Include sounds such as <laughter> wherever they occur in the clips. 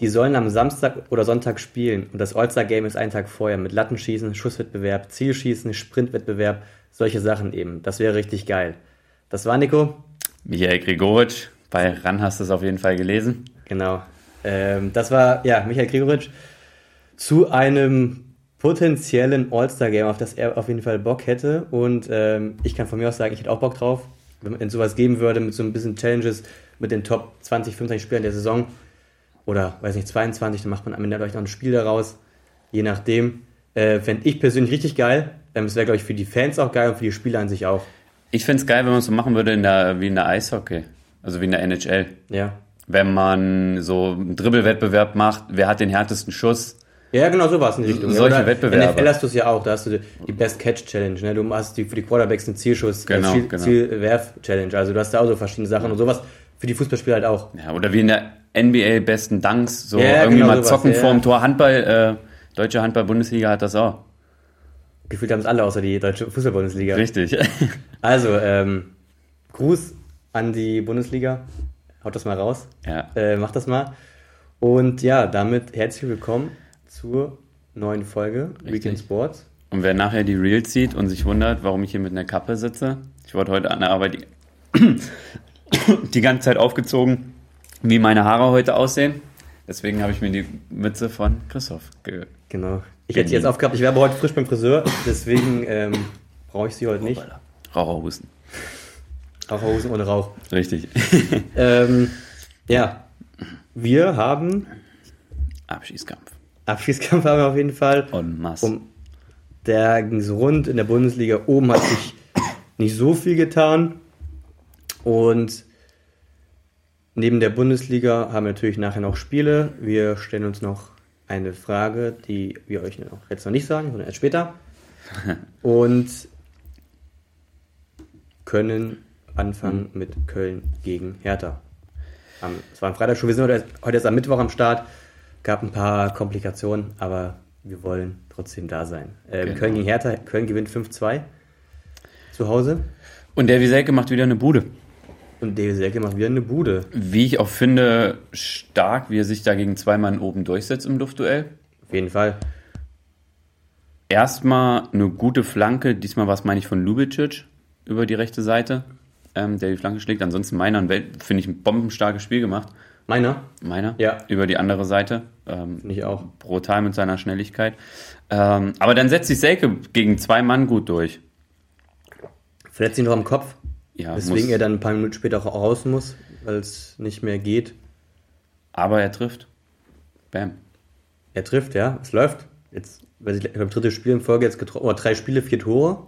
die sollen am Samstag oder Sonntag spielen und das All-Star-Game ist einen Tag vorher mit Lattenschießen, Schusswettbewerb, Zielschießen, Sprintwettbewerb, solche Sachen eben. Das wäre richtig geil. Das war Nico. Michael Gregoritsch, bei RAN hast du es auf jeden Fall gelesen. Genau. Ähm, das war, ja, Michael Gregoritsch zu einem potenziellen All-Star-Game, auf das er auf jeden Fall Bock hätte. Und ähm, ich kann von mir aus sagen, ich hätte auch Bock drauf. Wenn man sowas geben würde, mit so ein bisschen Challenges, mit den Top 20, 25 Spielern der Saison oder, weiß nicht, 22, dann macht man am Ende vielleicht noch ein Spiel daraus. Je nachdem. Äh, Fände ich persönlich richtig geil. Ähm, es wäre, glaube ich, für die Fans auch geil und für die Spieler an sich auch. Ich finde es geil, wenn man es so machen würde in der, wie in der Eishockey. Also wie in der NHL. Ja. Wenn man so einen Dribbelwettbewerb macht, wer hat den härtesten Schuss? Ja, genau so war es in die Richtung. Solche ja, Wettbewerbe. NFL hast du es ja auch, da hast du die Best Catch Challenge, ne? Du hast die, für die Quarterbacks einen Zielschuss, Genau, Ziel, genau. Zielwerf Challenge. Also du hast da auch so verschiedene Sachen und sowas für die Fußballspieler halt auch. Ja, oder wie in der NBA besten Dunks, so Ja, irgendwie genau mal sowas, zocken ja, vorm. Tor. Handball, äh, deutsche Handball-Bundesliga hat das auch. Gefühlt haben es alle außer die deutsche Fußball-Bundesliga. Richtig. <laughs> Also, ähm, Gruß an die Bundesliga. Haut das mal raus. ja. Äh, macht das mal. Und ja, damit herzlich willkommen zur neuen Folge Weekend Sports. Und wer nachher die Reels sieht und sich wundert, warum ich hier mit einer Kappe sitze, ich wurde heute an der Arbeit die, <coughs> die ganze Zeit aufgezogen, wie meine Haare heute aussehen. Deswegen habe ich mir die Mütze von Christoph ge Genau. Ich hätte die jetzt aufgehabt, ich wäre aber heute frisch beim Friseur, deswegen ähm, brauche ich sie heute nicht. Raucherhusten. Raucherhosen ohne Rauch. Richtig. <laughs> Ähm, ja, wir haben Abschießkampf. Abschießkampf haben wir auf jeden Fall. Und Mass. Um, der ging so rund in der Bundesliga. Oben hat sich nicht so viel getan. Und neben der Bundesliga haben wir natürlich nachher noch Spiele. Wir stellen uns noch eine Frage, die wir euch noch jetzt noch nicht sagen, sondern erst später. <laughs> Und können anfangen mit Köln gegen Hertha. Es war am Freitag schon, wir sind heute, heute erst am Mittwoch am Start. Gab ein paar Komplikationen, aber wir wollen trotzdem da sein. Ähm, Genau. Köln gegen Hertha, Köln gewinnt 5-2 zu Hause. Und der Wieselke macht wieder eine Bude. Und David Selke macht wieder eine Bude. Wie ich auch finde, stark, wie er sich da gegen zwei Mann oben durchsetzt im Luftduell. Auf jeden Fall. Erstmal eine gute Flanke, diesmal was meine ich von Lubicic über die rechte Seite, ähm, der die Flanke schlägt. Ansonsten meiner, ein Welt- finde ich, ein bombenstarkes Spiel gemacht. Meiner, Meiner, Ja. über die andere Seite. Ähm, finde ich auch. brutal mit seiner Schnelligkeit. Ähm, aber dann setzt sich Selke gegen zwei Mann gut durch. Verletzt sich noch am Kopf, Ja, weswegen muss, er dann ein paar Minuten später auch raus muss, weil es nicht mehr geht. aber er trifft. Bam. Er trifft, ja, es läuft. Jetzt, weil ich glaube, dritte Spiel in Folge jetzt getroffen, oder drei Spiele, vier Tore.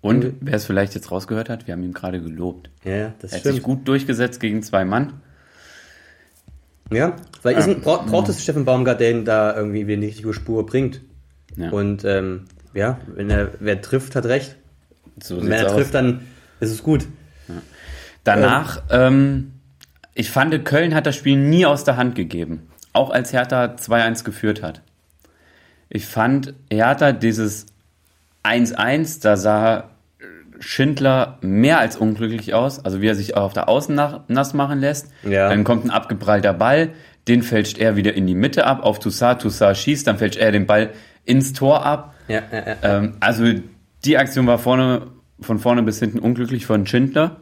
Und Mhm. wer es vielleicht jetzt rausgehört hat, wir haben ihm gerade gelobt. Ja, das Er hat sich stimmt. gut durchgesetzt gegen zwei Mann. Ja, weil ist ein, braucht, braucht es Steffen Baumgart, der ihn da irgendwie wieder in die richtige Spur bringt. Ja, Und ähm, ja, wenn er wer trifft, hat recht. so Und wenn er trifft, dann ist es gut. Danach, ähm, ich fand, Köln hat das Spiel nie aus der Hand gegeben. Auch als Hertha 2-1 geführt hat. Ich fand, Hertha dieses 1-1, da sah Schindler mehr als unglücklich aus. Also wie er sich auf der Außen nach, nass machen lässt. Ja. Dann kommt ein abgeprallter Ball, den fälscht er wieder in die Mitte ab, auf Toussaint, Toussaint schießt, dann fälscht er den Ball ins Tor ab. Ja, ja. Ähm, also die Aktion war vorne, von vorne bis hinten unglücklich von Schindler.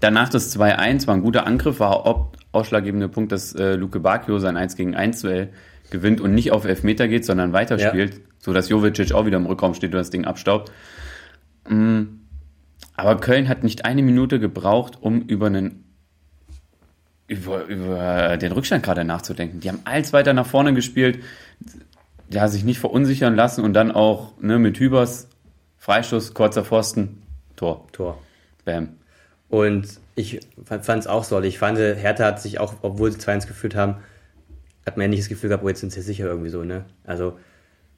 Danach das 2-1 war ein guter Angriff, war ausschlaggebender Punkt, dass äh, Luke Bacchio sein 1 gegen 1 Duell gewinnt und nicht auf Elfmeter geht, sondern weiterspielt, so dass Jovicic auch wieder im Rückraum steht und das Ding abstaubt. Mm, Aber Köln hat nicht eine Minute gebraucht, um über einen über, über den Rückstand gerade nachzudenken. Die haben alles weiter nach vorne gespielt, ja, sich nicht verunsichern lassen und dann auch ne, mit Hübers Freistoß, kurzer Pfosten, Tor. Tor. Bam. Und ich fand es auch so. Ich fand, Hertha hat sich auch, obwohl sie 2-1 geführt haben, hat man ja nicht das Gefühl gehabt, oh, jetzt sind sie sicher irgendwie so, ne? Also,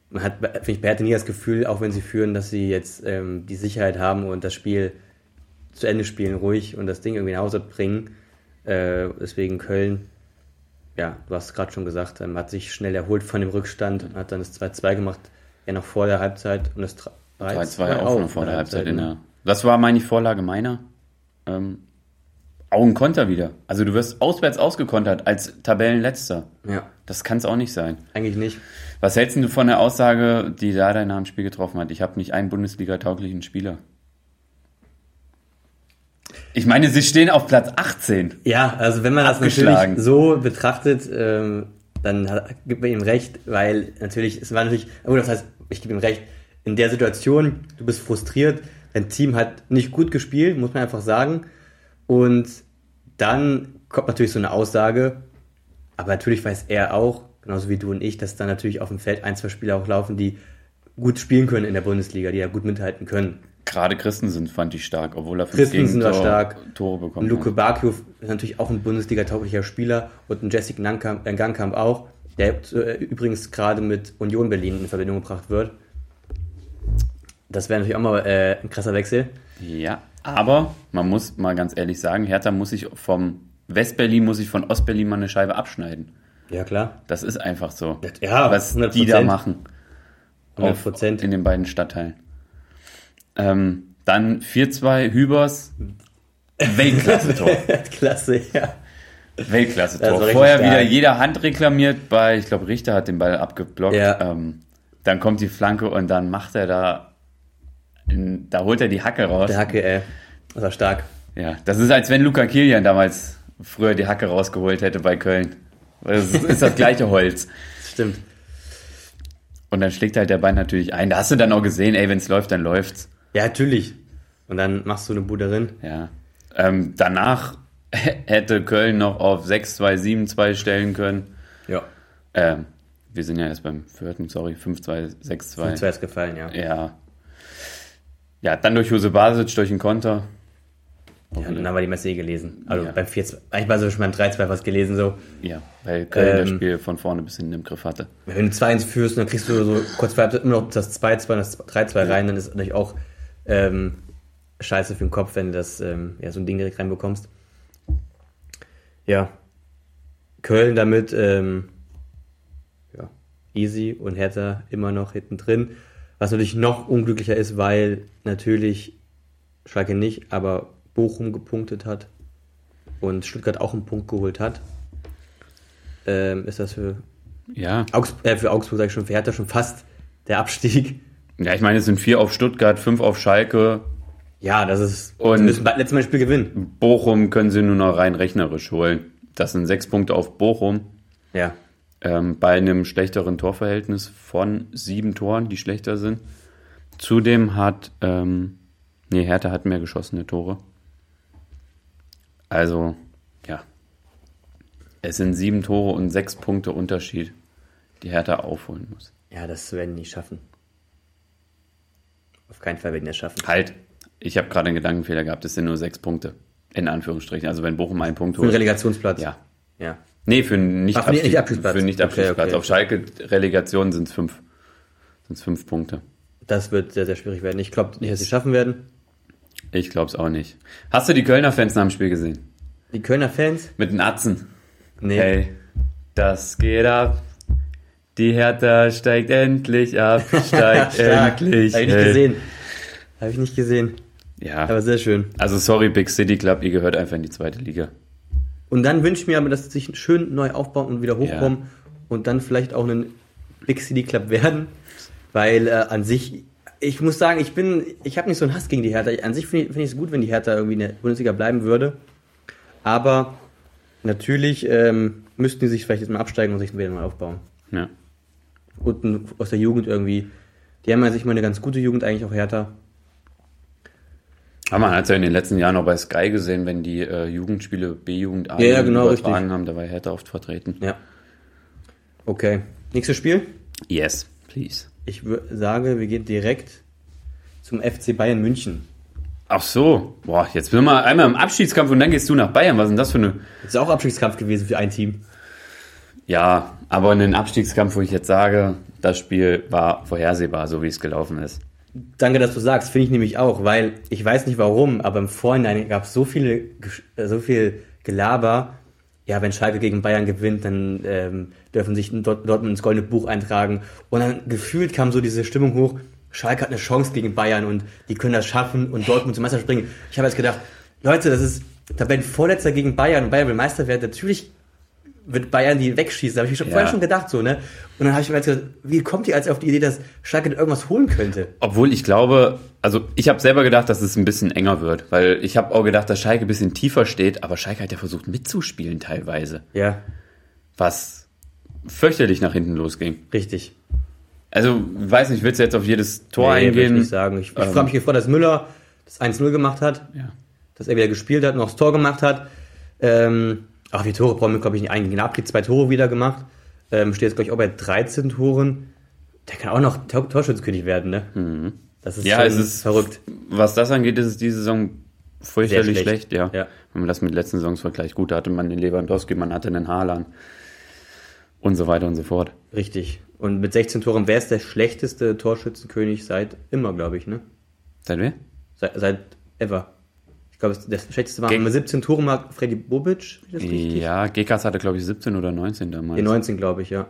man hat, finde ich, bei Hertha nie das Gefühl, auch wenn sie führen, dass sie jetzt ähm, die Sicherheit haben und das Spiel zu Ende spielen, ruhig und das Ding irgendwie nach Hause bringen. Äh, deswegen Köln, ja, du hast es gerade schon gesagt, ähm, hat sich schnell erholt von dem Rückstand, hat dann das 2-2 gemacht, ja noch vor der Halbzeit und das 3-2 3-2 auch noch vor der Halbzeit in der. Das war, meine Vorlage meiner. Ähm, auch ein Konter wieder. Also du wirst auswärts ausgekontert als Tabellenletzter. Ja, Das kann es auch nicht sein. eigentlich nicht. Was hältst du von der Aussage, die Dardai nach dem Spiel getroffen hat? Ich habe nicht einen Bundesliga-tauglichen Spieler. Ich meine, sie stehen auf Platz 18. Ja, also wenn man das natürlich so betrachtet, ähm, dann hat, gibt man ihm recht, weil natürlich, es war natürlich, oh, das heißt, ich gebe ihm recht, in der Situation, du bist frustriert, dein Team hat nicht gut gespielt, muss man einfach sagen. Und dann kommt natürlich so eine Aussage, aber natürlich weiß er auch, genauso wie du und ich, dass dann natürlich auf dem Feld ein, zwei Spieler auch laufen, die gut spielen können in der Bundesliga, die ja gut mithalten können. Gerade Christensen fand ich stark, obwohl er fünf Christensen war stark. Tore bekommen Luke hat. Bakio ist natürlich auch ein Bundesliga-tauglicher Spieler und ein Jessic Nankamp, äh, Gangkamp auch, der übrigens gerade mit Union Berlin in Verbindung gebracht wird. Das wäre natürlich auch mal äh, ein krasser Wechsel. Ja, aber man muss mal ganz ehrlich sagen, Hertha muss sich vom Westberlin, muss sich von Ostberlin mal eine Scheibe abschneiden. Ja, klar. Das ist einfach so. Ja, was 100%. die da machen. 100 Prozent. In den beiden Stadtteilen. Ähm, dann 4-2 Hübers. <laughs> Weltklasse-Tor. Klasse, ja. Weltklasse-Tor. richtig Vorher stark. wieder jeder Hand reklamiert bei, ich glaube, Richter hat den Ball abgeblockt. Ja. Ähm, dann kommt die Flanke und dann macht er da, in, da holt er die Hacke raus. Der Hacke, ey. Das war stark. Ja, das ist, als wenn Luca Kilian damals früher die Hacke rausgeholt hätte bei Köln. Das ist, ist das gleiche Holz. <laughs> Stimmt. Und dann schlägt halt der Bein natürlich ein. Da hast du dann auch gesehen, ey, wenn es läuft, dann läuft's. Ja, natürlich. Und dann machst du eine Bude drin. Ja. Ähm, danach <laughs> hätte Köln noch auf 6-2, 7-2 stellen können. Ja. Ähm, wir sind ja erst beim vierten, sorry, 5-2, 6-2. Zwei ist gefallen, ja. Ja. Ja, dann durch Jose Basic, durch den Konter. ja und dann haben wir die Messe eh gelesen. Also Ja. beim 4 eigentlich war so schon beim 3-2 was gelesen, so. Ja, weil Köln das Ähm, Spiel von vorne bis hinten im Griff hatte. Wenn du 2-1 führst und dann kriegst du so kurz vor immer noch das 2-2 und das 3-2 rein, dann ist natürlich auch ähm, scheiße für den Kopf, wenn du das, ähm, ja, so ein Ding direkt reinbekommst. Ja. Köln damit, ähm, ja, easy und Hertha immer noch hinten drin. Was natürlich noch unglücklicher ist, weil natürlich Schalke nicht, aber Bochum gepunktet hat und Stuttgart auch einen Punkt geholt hat. Ähm, ist das für Ja. Augs äh, für Augsburg sage ich schon, für Hertha schon fast der Abstieg. Ja, ich meine, es sind vier auf Stuttgart, fünf auf Schalke. Ja, das ist. Und- sie müssen letztes Mal das Spiel gewinnen. Bochum können sie nur noch rein rechnerisch holen. Das sind sechs Punkte auf Bochum. Ja. Ähm, bei einem schlechteren Torverhältnis von sieben Toren, die schlechter sind. Zudem hat, ähm, nee, Hertha hat mehr geschossene Tore. Also, ja. Es sind sieben Tore und sechs Punkte Unterschied, die Hertha aufholen muss. Ja, das werden die schaffen. Auf keinen Fall werden die das schaffen. Halt, ich habe gerade einen Gedankenfehler gehabt, es sind nur sechs Punkte. In Anführungsstrichen. Also wenn Bochum einen Punkt Für den holt. Relegationsplatz. Ja. Ja. Nee, für einen Ach, Nicht-Abstiegsplatz. Nicht-Abstiegsplatz. Für einen Nicht-Abstiegsplatz. Okay, okay. Auf Schalke Relegation sind es fünf. Sind's fünf Punkte. Das wird sehr, sehr schwierig werden. Ich glaube nicht, dass sie es schaffen werden. Ich glaube es auch nicht. Hast du die Kölner Fans nach dem Spiel gesehen? Die Kölner Fans? Mit den Atzen. Nee. Hey, das geht ab. Die Hertha steigt endlich ab. <laughs> Steigt endlich. Habe ich nicht hey. gesehen. Habe ich nicht gesehen. Ja. Aber sehr schön. Also sorry, Big City Club, ihr gehört einfach in die zweite Liga. Und dann wünsche ich mir aber, dass sie sich schön neu aufbauen und wieder hochkommen und dann vielleicht auch einen Big City Club werden, weil äh, an sich, ich muss sagen, ich bin, ich habe nicht so einen Hass gegen die Hertha. An sich finde ich finde ich es gut, wenn die Hertha irgendwie in der Bundesliga bleiben würde, aber natürlich ähm, müssten die sich vielleicht jetzt mal absteigen und sich wieder neu aufbauen. Ja. Und aus der Jugend irgendwie, die haben ja sich mal eine ganz gute Jugend eigentlich auch Hertha. Aber man hat es ja in den letzten Jahren auch bei Sky gesehen, wenn die äh, Jugendspiele B-Jugend A Ja, ja, genau, übertragen richtig. haben, da war Hertha oft vertreten. Ja. Okay. Nächstes Spiel. Yes, please. Ich sage, wir gehen direkt zum FC Bayern München. Ach so, boah, jetzt sind wir mal einmal im Abschiedskampf und dann gehst du nach Bayern. Was ist denn das für eine... Das ist auch Abstiegskampf gewesen für ein Team. Ja, aber ein Abstiegskampf, wo ich jetzt sage, das Spiel war vorhersehbar, so wie es gelaufen ist. Danke, dass du sagst, finde ich nämlich auch, weil ich weiß nicht warum, aber im Vorhinein gab es so äh, so viel Gelaber. Ja, wenn Schalke gegen Bayern gewinnt, dann ähm, dürfen sich dort, Dortmund ins goldene Buch eintragen. Und dann gefühlt kam so diese Stimmung hoch. Schalke hat eine Chance gegen Bayern und die können das schaffen und Dortmund zum Meister springen. Ich habe jetzt gedacht, Leute, das ist Tabellenvorletzter gegen Bayern und Bayern will Meister werden, natürlich wird Bayern die wegschießen. Da habe ich schon, Ja. vorher schon gedacht, so, ne? Und dann habe ich mir gedacht, wie kommt ihr als auf die Idee, dass Schalke irgendwas holen könnte? Obwohl ich glaube, also ich habe selber gedacht, dass es ein bisschen enger wird, weil ich habe auch gedacht, dass Schalke ein bisschen tiefer steht, aber Schalke hat ja versucht mitzuspielen teilweise, Ja, was fürchterlich nach hinten losging. richtig. Also, weiß nicht, willst du jetzt auf jedes Tor Nee, will ich eingehen? nicht sagen. Ich, ich Ähm. freue mich gefreut, dass Müller das 1-0 gemacht hat, Ja. dass er wieder gespielt hat und auch das Tor gemacht hat. Ähm, ach, wie Tore brauchen wir, glaube ich, nicht eingehen. Gnabry hat zwei Tore wieder gemacht. Ähm, steht jetzt, glaube ich, auch bei 13 Toren. Der kann auch noch Tor Torschützenkönig werden, ne? Das ist Mhm. Ja, es ist verrückt. Was das angeht, ist es diese Saison fürchterlich schlecht. schlecht. ja. Ja. Wenn man das mit letzten Saisons vergleicht. Gut, da hatte man den Lewandowski, man hatte den Haaland und so weiter und so fort. Richtig. Und mit 16 Toren wäre es der schlechteste Torschützenkönig seit immer, glaube ich, ne? Seit wer? Seit, seit ever. Ich glaube, das schlechteste war mit 17 Toren mal Freddy Bobic. Ja, Gekas hatte, glaube ich, 17 oder 19 damals. Die 19, glaube ich, ja.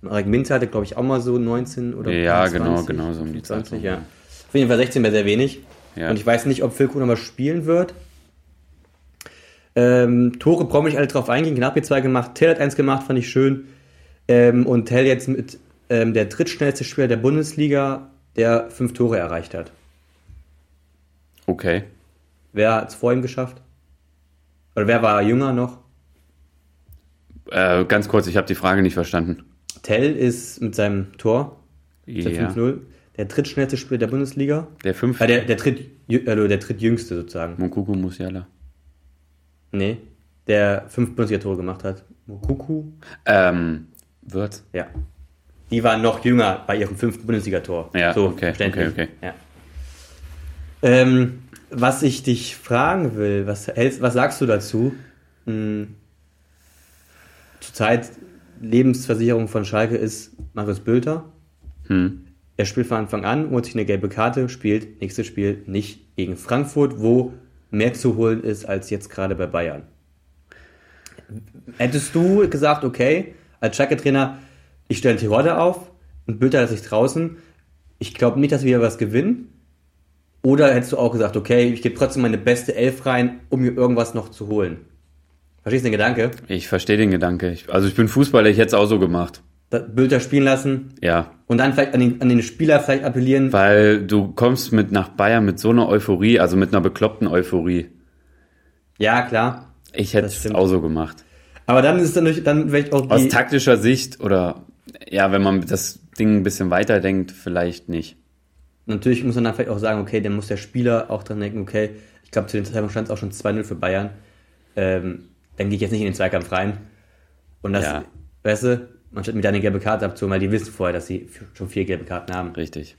Marek Minzer hatte, glaube ich, auch mal so 19 oder Ja, 20, genau, genau so um die Zeit 20, rum, ja. ja. Auf jeden Fall 16 wäre sehr wenig. Ja. Und ich weiß nicht, ob Filko nochmal spielen wird. Ähm, Tore brauche ich nicht alle drauf eingehen. Gnabry zwei gemacht, Tell hat eins gemacht, fand ich schön. Ähm, und Tell jetzt mit ähm, der drittschnellste Spieler der Bundesliga, der fünf Tore erreicht hat. Okay. Wer hat es vor ihm geschafft? Oder wer war jünger noch? Äh, ganz kurz, ich habe die Frage nicht verstanden. Tell ist mit seinem Tor, mit der Ja. 5-0, der drittschnellste Spieler der Bundesliga. Der 5. Ah, der, der, dritt, also der drittjüngste sozusagen. Mokuku Musiala. Nee, der fünf Bundesliga-Tore gemacht hat. Mokuku? Ähm, Wirtz. Ja. Die waren noch jünger bei ihrem fünften Bundesligator. Ja, so okay, okay, okay. Ja. Ähm, was ich dich fragen will, was, hältst, was sagst du dazu? Hm, zurzeit Lebensversicherung von Schalke ist Marius Bülter. Hm. Er spielt von Anfang an, holt sich eine gelbe Karte, spielt nächstes Spiel nicht gegen Frankfurt, wo mehr zu holen ist als jetzt gerade bei Bayern. Hättest du gesagt, okay, als Schalke-Trainer, ich stelle Tirode auf und Bülter lässt sich draußen, ich glaube nicht, dass wir was gewinnen? Oder hättest du auch gesagt, okay, ich gebe trotzdem meine beste Elf rein, um mir irgendwas noch zu holen? Verstehst du den Gedanke? Ich verstehe den Gedanke. Ich, also ich bin Fußballer, ich hätte es auch so gemacht. Bülter spielen lassen Ja. und dann vielleicht an den, an den Spieler vielleicht appellieren, Weil du kommst mit nach Bayern mit so einer Euphorie, also mit einer bekloppten Euphorie. ja klar, Ich hätte es auch so gemacht. Aber dann ist es natürlich, dann vielleicht auch Aus die, taktischer Sicht oder ja, wenn man das Ding ein bisschen weiterdenkt, vielleicht nicht. Natürlich muss man dann vielleicht auch sagen, okay, dann muss der Spieler auch dran denken, okay, ich glaube, zu dem Zeitpunkt stand es auch schon 2-0 für Bayern. Ähm, dann gehe ich jetzt nicht in den Zweikampf rein. Und das, Ja. weißt du, man statt mir da eine gelbe Karte abzuholen, weil die wissen vorher, dass sie schon vier gelbe Karten haben. Richtig.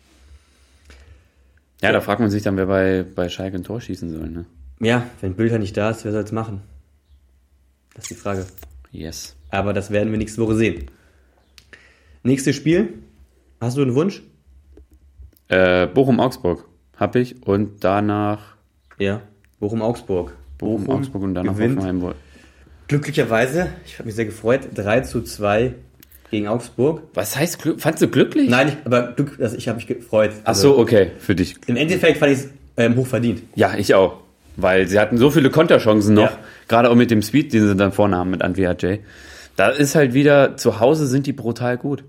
Ja, da fragt man sich dann, wer bei, bei Schalke ein Tor schießen soll, ne? Ja, wenn Bülter nicht da ist, wer soll es machen? Das ist die Frage. Yes. Aber das werden wir nächste Woche sehen. Nächstes Spiel. Hast du einen Wunsch? Äh, Bochum-Augsburg hab ich und danach Ja. Bochum-Augsburg. Bochum-Augsburg und danach gewinnt. Hoffenheim. Glücklicherweise, ich habe mich sehr gefreut, 3 zu 2 gegen Augsburg. Was heißt Glück? Fandst du glücklich? Nein, ich, aber Glück, also ich habe mich gefreut. Ach so, okay, für dich. Im Endeffekt fand ich es ähm, hoch verdient. Ja, ich auch. Weil sie hatten so viele Konterchancen noch, Ja. gerade auch mit dem Speed, den sie dann vorne haben mit Antwi J. Da ist halt wieder, zu Hause sind die brutal gut.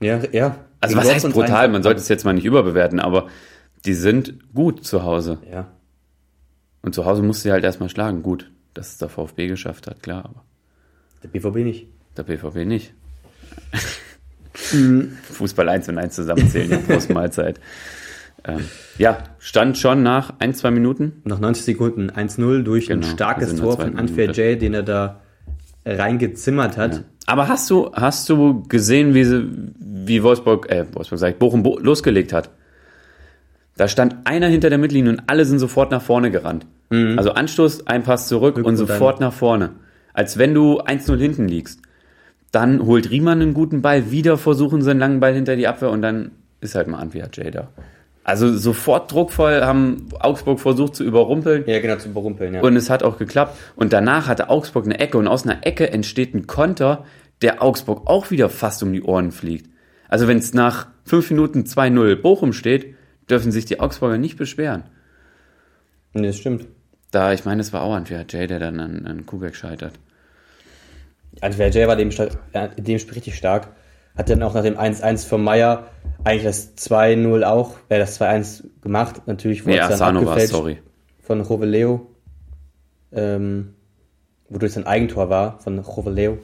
Ja, ja. Also was heißt brutal? Man sollte es jetzt mal nicht überbewerten, aber die sind gut zu Hause. Ja. Und zu Hause musst du sie halt erstmal schlagen. Gut, dass es der VfB geschafft hat, klar, aber Der BVB nicht. der BVB nicht. Mhm. Fußball 1 und 1 zusammenzählen, ja, Prost <laughs> Mahlzeit. Ähm, ja, stand schon nach ein, zwei Minuten. Nach 90 Sekunden 1-0 durch Genau, ein starkes Tor von Unfair Minute. J, den er da reingezimmert hat. Aber hast du, hast du gesehen, wie, sie, wie Wolfsburg, äh, Wolfsburg sag ich, Bochum bo losgelegt hat? Da stand einer hinter der Mittellinie und alle sind sofort nach vorne gerannt. Also Anstoß, ein Pass zurück und und sofort nach vorne. Als wenn du 1-0 hinten liegst. Dann holt Riemann einen guten Ball, wieder versuchen sie einen langen Ball hinter die Abwehr und dann ist halt mal Antwi J da. Also sofort druckvoll haben Augsburg versucht zu überrumpeln. Ja, genau, zu überrumpeln, ja. Und es hat auch geklappt. Und danach hatte Augsburg eine Ecke und aus einer Ecke entsteht ein Konter, der Augsburg auch wieder fast um die Ohren fliegt. Also wenn es nach fünf Minuten 2-0 Bochum steht, dürfen sich die Augsburger nicht beschweren. nee, das stimmt. da, ich meine, es war auch Antwerp Jay, der dann an, an Kubek scheitert. Antwerp Jay war dem, dem Spiel richtig stark. Hat dann auch nach dem 1-1 von Meier eigentlich das 2-0 auch, äh, das 2-1 gemacht. Natürlich Nee, wurde es dann Asano war abgefälscht sorry. von Roveleo. Ähm, wodurch es ein Eigentor war von Roveleo.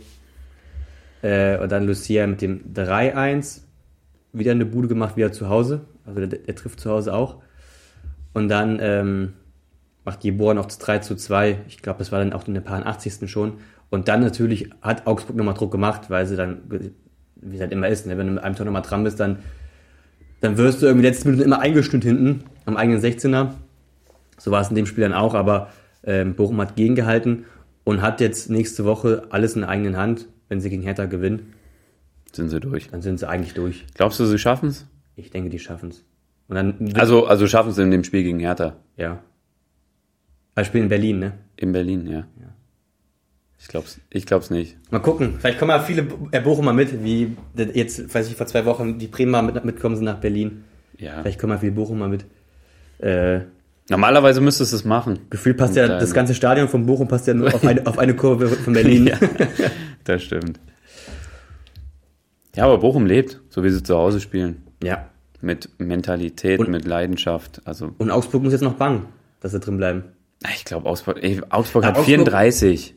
Äh, und dann Lucia mit dem 3-1. Wieder eine Bude gemacht, wieder zu Hause. Also der, der trifft zu Hause auch. Und dann ähm, macht Jeboa noch das 3 zu 2. Ich glaube, das war dann auch in der paar 80. schon. Und dann natürlich hat Augsburg nochmal Druck gemacht, weil sie dann, wie es halt immer ist, ne? wenn du mit einem Tor nochmal dran bist, dann, dann wirst du irgendwie letzte Minute immer eingestimmt hinten am eigenen 16er. So war es in dem Spiel dann auch, aber ähm, Bochum hat gegengehalten und hat jetzt nächste Woche alles in der eigenen Hand. Wenn sie gegen Hertha gewinnen, Sind sie durch. dann sind sie eigentlich durch. Glaubst du, sie schaffen es? Ich denke, die schaffen es. Also, also schaffen sie in dem Spiel gegen Hertha. ja. Wir spielen in Berlin, ne? In Berlin, ja. Ich glaub's, ich glaub's nicht. Mal gucken. Vielleicht kommen ja viele äh, Bochumer mit, wie jetzt, weiß ich, vor zwei Wochen die Bremer mit, mitkommen sind nach Berlin. Ja. Vielleicht kommen ja viele Bochumer mit. Äh, Normalerweise müsstest du es machen. Gefühlt passt ja, das ganze Stadion von Bochum passt ja nur auf eine, auf eine Kurve von Berlin. <laughs> Ja, das stimmt. Ja, aber Bochum lebt, so wie sie zu Hause spielen. ja. Mit Mentalität, Und- mit Leidenschaft. Also, Und Augsburg muss jetzt noch bangen, dass sie drin bleiben. ich glaube, Augsburg, ey, Augsburg Ja, hat Augsburg- 34.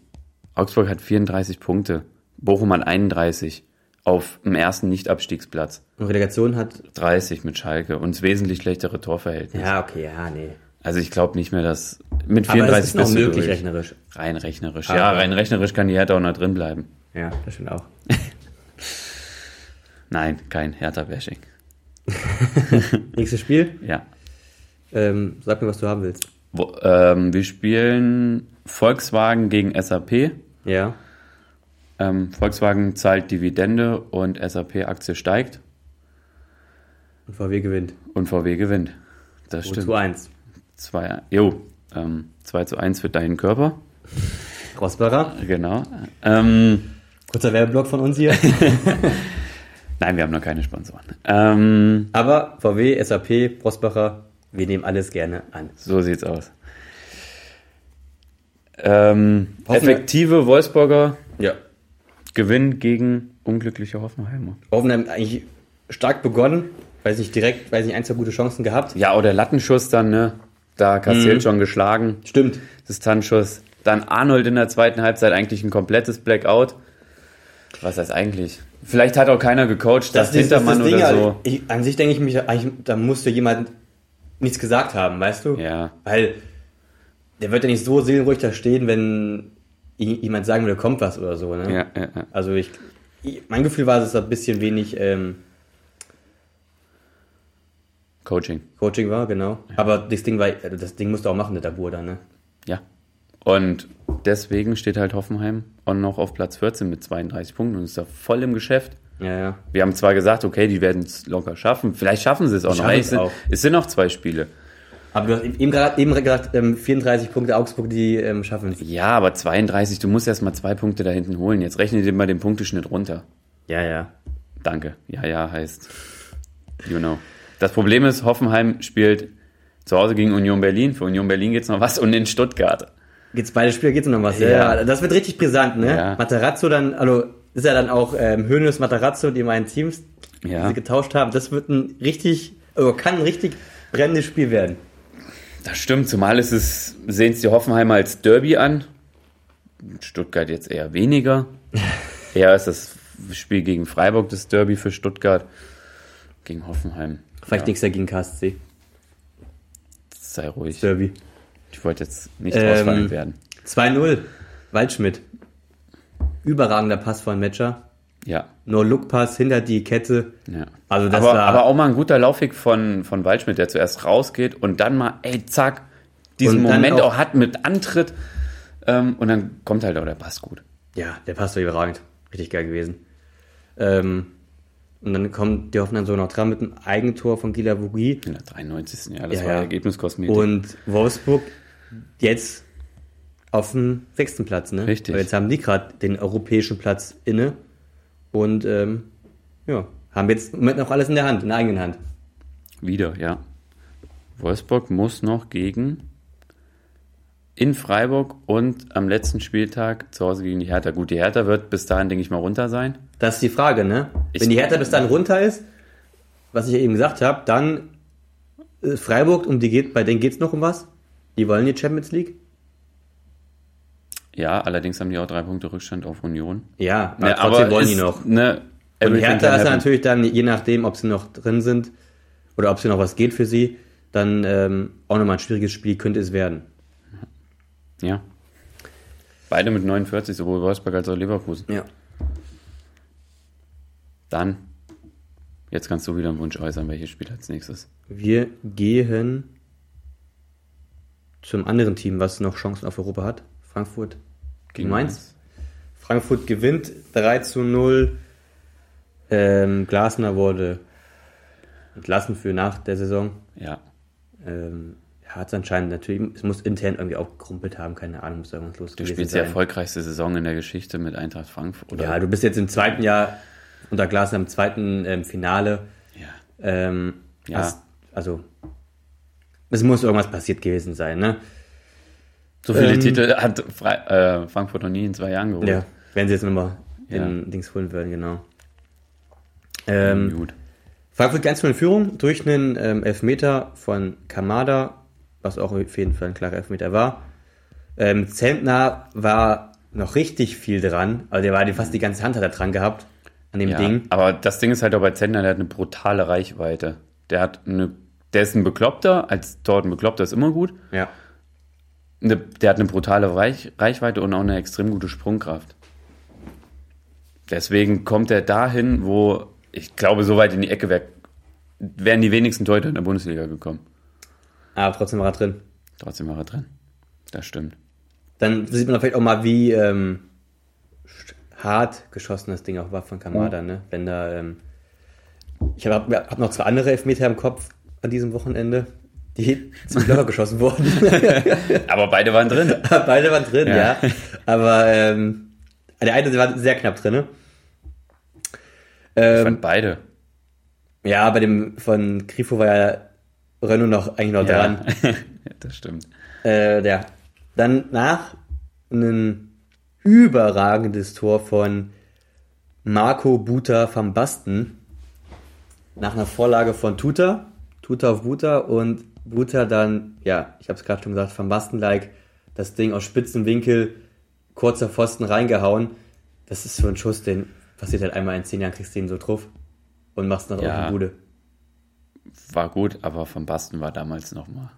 Augsburg hat 34 Punkte. Bochum hat 31. Auf dem ersten Nicht-Abstiegsplatz. Und Relegation hat. 30 mit Schalke und das wesentlich schlechtere Torverhältnis. Ja, okay, ja, nee. Also ich glaube nicht mehr, dass mit Aber 34 es ist noch möglich, durch. rechnerisch. Rein rechnerisch. Aber- ja, rein rechnerisch kann die Hertha auch noch drin bleiben. Ja, das stimmt auch. <laughs> Nein, kein Hertha-Bashing. <laughs> Nächstes Spiel. Ja. Ähm, sag mir, was du haben willst. Wo, ähm, wir spielen Volkswagen gegen SAP. Ja. Ähm, Volkswagen zahlt Dividende und SAP-Aktie steigt Und VW gewinnt. und VW gewinnt. Das Und stimmt. zu 1. 2, jo, ähm, 2 zu 1 für deinen Körper. Rossbacher. Genau. Ähm, Kurzer Werbeblock von uns hier. <laughs> nein, wir haben noch keine Sponsoren. Ähm, Aber VW, SAP, Prosbacher, wir nehmen alles gerne an. so sieht's aus. Ähm, effektive Wolfsburger Ja. Gewinn gegen unglückliche Hoffenheimer. Hoffenheim eigentlich stark begonnen. Weiß nicht, direkt, weiß nicht, ein, zwei gute Chancen gehabt. Ja, oder Lattenschuss dann, ne? Da Castiel Mhm. schon geschlagen. Stimmt. Distanzschuss. Dann Arnold in der zweiten Halbzeit eigentlich ein komplettes Blackout. Was heißt eigentlich? Vielleicht hat auch keiner gecoacht, das, Hintermann Ding, oder also so. Ich, an sich denke ich mich, da musste jemand nichts gesagt haben, weißt du? Ja. Weil der wird ja nicht so seelenruhig da stehen, wenn jemand sagen würde, kommt was oder so. Ne? Ja, ja, ja. Also ich, ich, mein Gefühl war, dass es ein bisschen wenig ähm, Coaching. Coaching war, genau. Aber das Ding war, also das Ding musste auch machen, der Dabur da, ne? Ja. Und deswegen steht halt Hoffenheim auch noch auf Platz 14 mit 32 Punkten und ist da voll im Geschäft. Ja, ja. Wir haben zwar gesagt, okay, die werden es locker schaffen. Vielleicht schaffen sie es auch Die noch. sind, es sind noch zwei Spiele. Aber du hast eben gerade eben gesagt, ähm, 34 Punkte Augsburg, die ähm, schaffen es. Ja, aber 32, du musst erst mal zwei Punkte da hinten holen. Jetzt rechne dir mal den Punkteschnitt runter. Ja, ja. Danke. Ja, ja heißt. You know. Das Problem ist, Hoffenheim spielt zu Hause gegen Union Berlin. Für Union Berlin geht's noch was und in Stuttgart. Geht's beide Spiele geht's noch was. Ja. Ja. ja. Das wird richtig brisant, ne? Ja. Materazzo dann, also ist ja dann auch ähm, Hönes Materazzo, die meinen Teams, Ja. die sie getauscht haben. Das wird ein richtig, also kann ein richtig brennendes Spiel werden. Das stimmt, zumal ist es, sehen es die Hoffenheimer als Derby an. Stuttgart jetzt eher weniger. <laughs> eher ist das Spiel gegen Freiburg das Derby für Stuttgart. Gegen Hoffenheim. Vielleicht ja, nichts dagegen KSC. sei ruhig. Derby. Ich wollte jetzt nicht Ähm, ausfallend werden. 2-0. Waldschmidt. Überragender Pass von Matcher. Ja. No-Look-Pass hinter die Kette. ja. Also das aber, war- aber auch mal ein guter Laufweg von, von Waldschmidt, der zuerst rausgeht und dann mal, ey, zack, diesen Moment auch- auch, hat mit Antritt. Ähm, und dann kommt halt auch der Pass gut. Ja, der Pass war überragend. Richtig geil gewesen. Ähm, und dann kommt die Hoffenheim so noch dran mit einem Eigentor von Gila Vogie. In der 93. Ja, das Ja, war ja. Ergebniskosmetik. Und Wolfsburg jetzt auf dem sechsten Platz, ne? Richtig. Weil jetzt haben die gerade den europäischen Platz inne und ähm, ja, haben jetzt im Moment noch alles in der Hand, in der eigenen Hand. Wieder, ja. Wolfsburg muss noch gegen in Freiburg und am letzten Spieltag zu Hause gegen die Hertha. Gut, die Hertha wird bis dahin, denke ich mal, runter sein. Das ist die Frage, ne? Ich- Wenn die Hertha bis dann runter ist, was ich ja eben gesagt habe, dann äh, Freiburg, um die geht, bei denen geht's noch um was. Die wollen die Champions League. Ja, allerdings haben die auch drei Punkte Rückstand auf Union. Ja, aber Ne, trotzdem wollen die noch. Ne, Und Hertha ist natürlich dann, je nachdem, ob sie noch drin sind oder ob sie noch was geht für sie, dann ähm, auch nochmal ein schwieriges Spiel könnte es werden. Ja. Beide mit 49, sowohl Wolfsburg als auch Leverkusen. Ja. Dann, jetzt kannst du wieder einen Wunsch äußern, welches Spiel als nächstes. Wir gehen zum anderen Team, was noch Chancen auf Europa hat. Frankfurt gegen Mainz. Frankfurt gewinnt 3 zu 0. Ähm, Glasner wurde entlassen für nach der Saison. Ja. Ähm, hat es anscheinend natürlich, es muss intern irgendwie auch gerumpelt haben, keine Ahnung, muss irgendwas los Du spielst die sein. erfolgreichste Saison in der Geschichte mit Eintracht Frankfurt. Oder? Ja, du bist jetzt im zweiten Jahr unter Glasner im zweiten ähm, Finale. ja. Ähm, Ja. hast, also, es muss irgendwas passiert gewesen sein, ne? So viele Ähm, Titel hat Fre äh, Frankfurt noch nie in zwei Jahren geholt. Ja, wenn sie jetzt nochmal Ja. in Dings holen würden, genau. Ähm, Gut. Frankfurt ganz in Führung durch einen ähm, Elfmeter von Kamada, was auch auf jeden Fall ein klarer Elfmeter war. Ähm, Zentner war noch richtig viel dran, also der war die, fast die ganze Hand hat er dran gehabt an dem Ja, Ding. aber das Ding ist halt auch bei Zentner, der hat eine brutale Reichweite. Der hat eine, der ist ein Bekloppter, als Torten Bekloppter ist immer gut. Ja. Eine, der hat eine brutale Reich, Reichweite und auch eine extrem gute Sprungkraft. Deswegen kommt er dahin, wo ich glaube, so weit in die Ecke wär, wären die wenigsten Torhüter in der Bundesliga gekommen. Aber trotzdem war er drin. Trotzdem war er drin. Das stimmt. Dann sieht man vielleicht auch mal, wie ähm, hart geschossen das Ding auch war von Kamada, ne? Wenn da, ähm, ich habe hab noch zwei andere Elfmeter im Kopf an diesem Wochenende, die zum Locker geschossen wurden. <laughs> Aber beide waren drin. <laughs> Beide waren drin, ja. Ja. Aber ähm, der eine war sehr knapp drin. Ne? Ich Ähm, fand beide. ja, bei dem von Grifo war ja Renault noch eigentlich noch dran. Ja, <laughs> das stimmt. Äh, ja. Dann nach ein überragendes Tor von Marco Buta van Basten. Nach einer Vorlage von Tuta. Tuta auf Buta und Buta dann, ja, ich habe es gerade schon gesagt, van Basten-like das Ding aus spitzen Winkel, kurzer Pfosten reingehauen. Das ist so ein Schuss, den passiert halt einmal in zehn Jahren, kriegst du den so drauf und machst noch Ja. auf die Bude. War gut, aber von Basten war damals nochmal.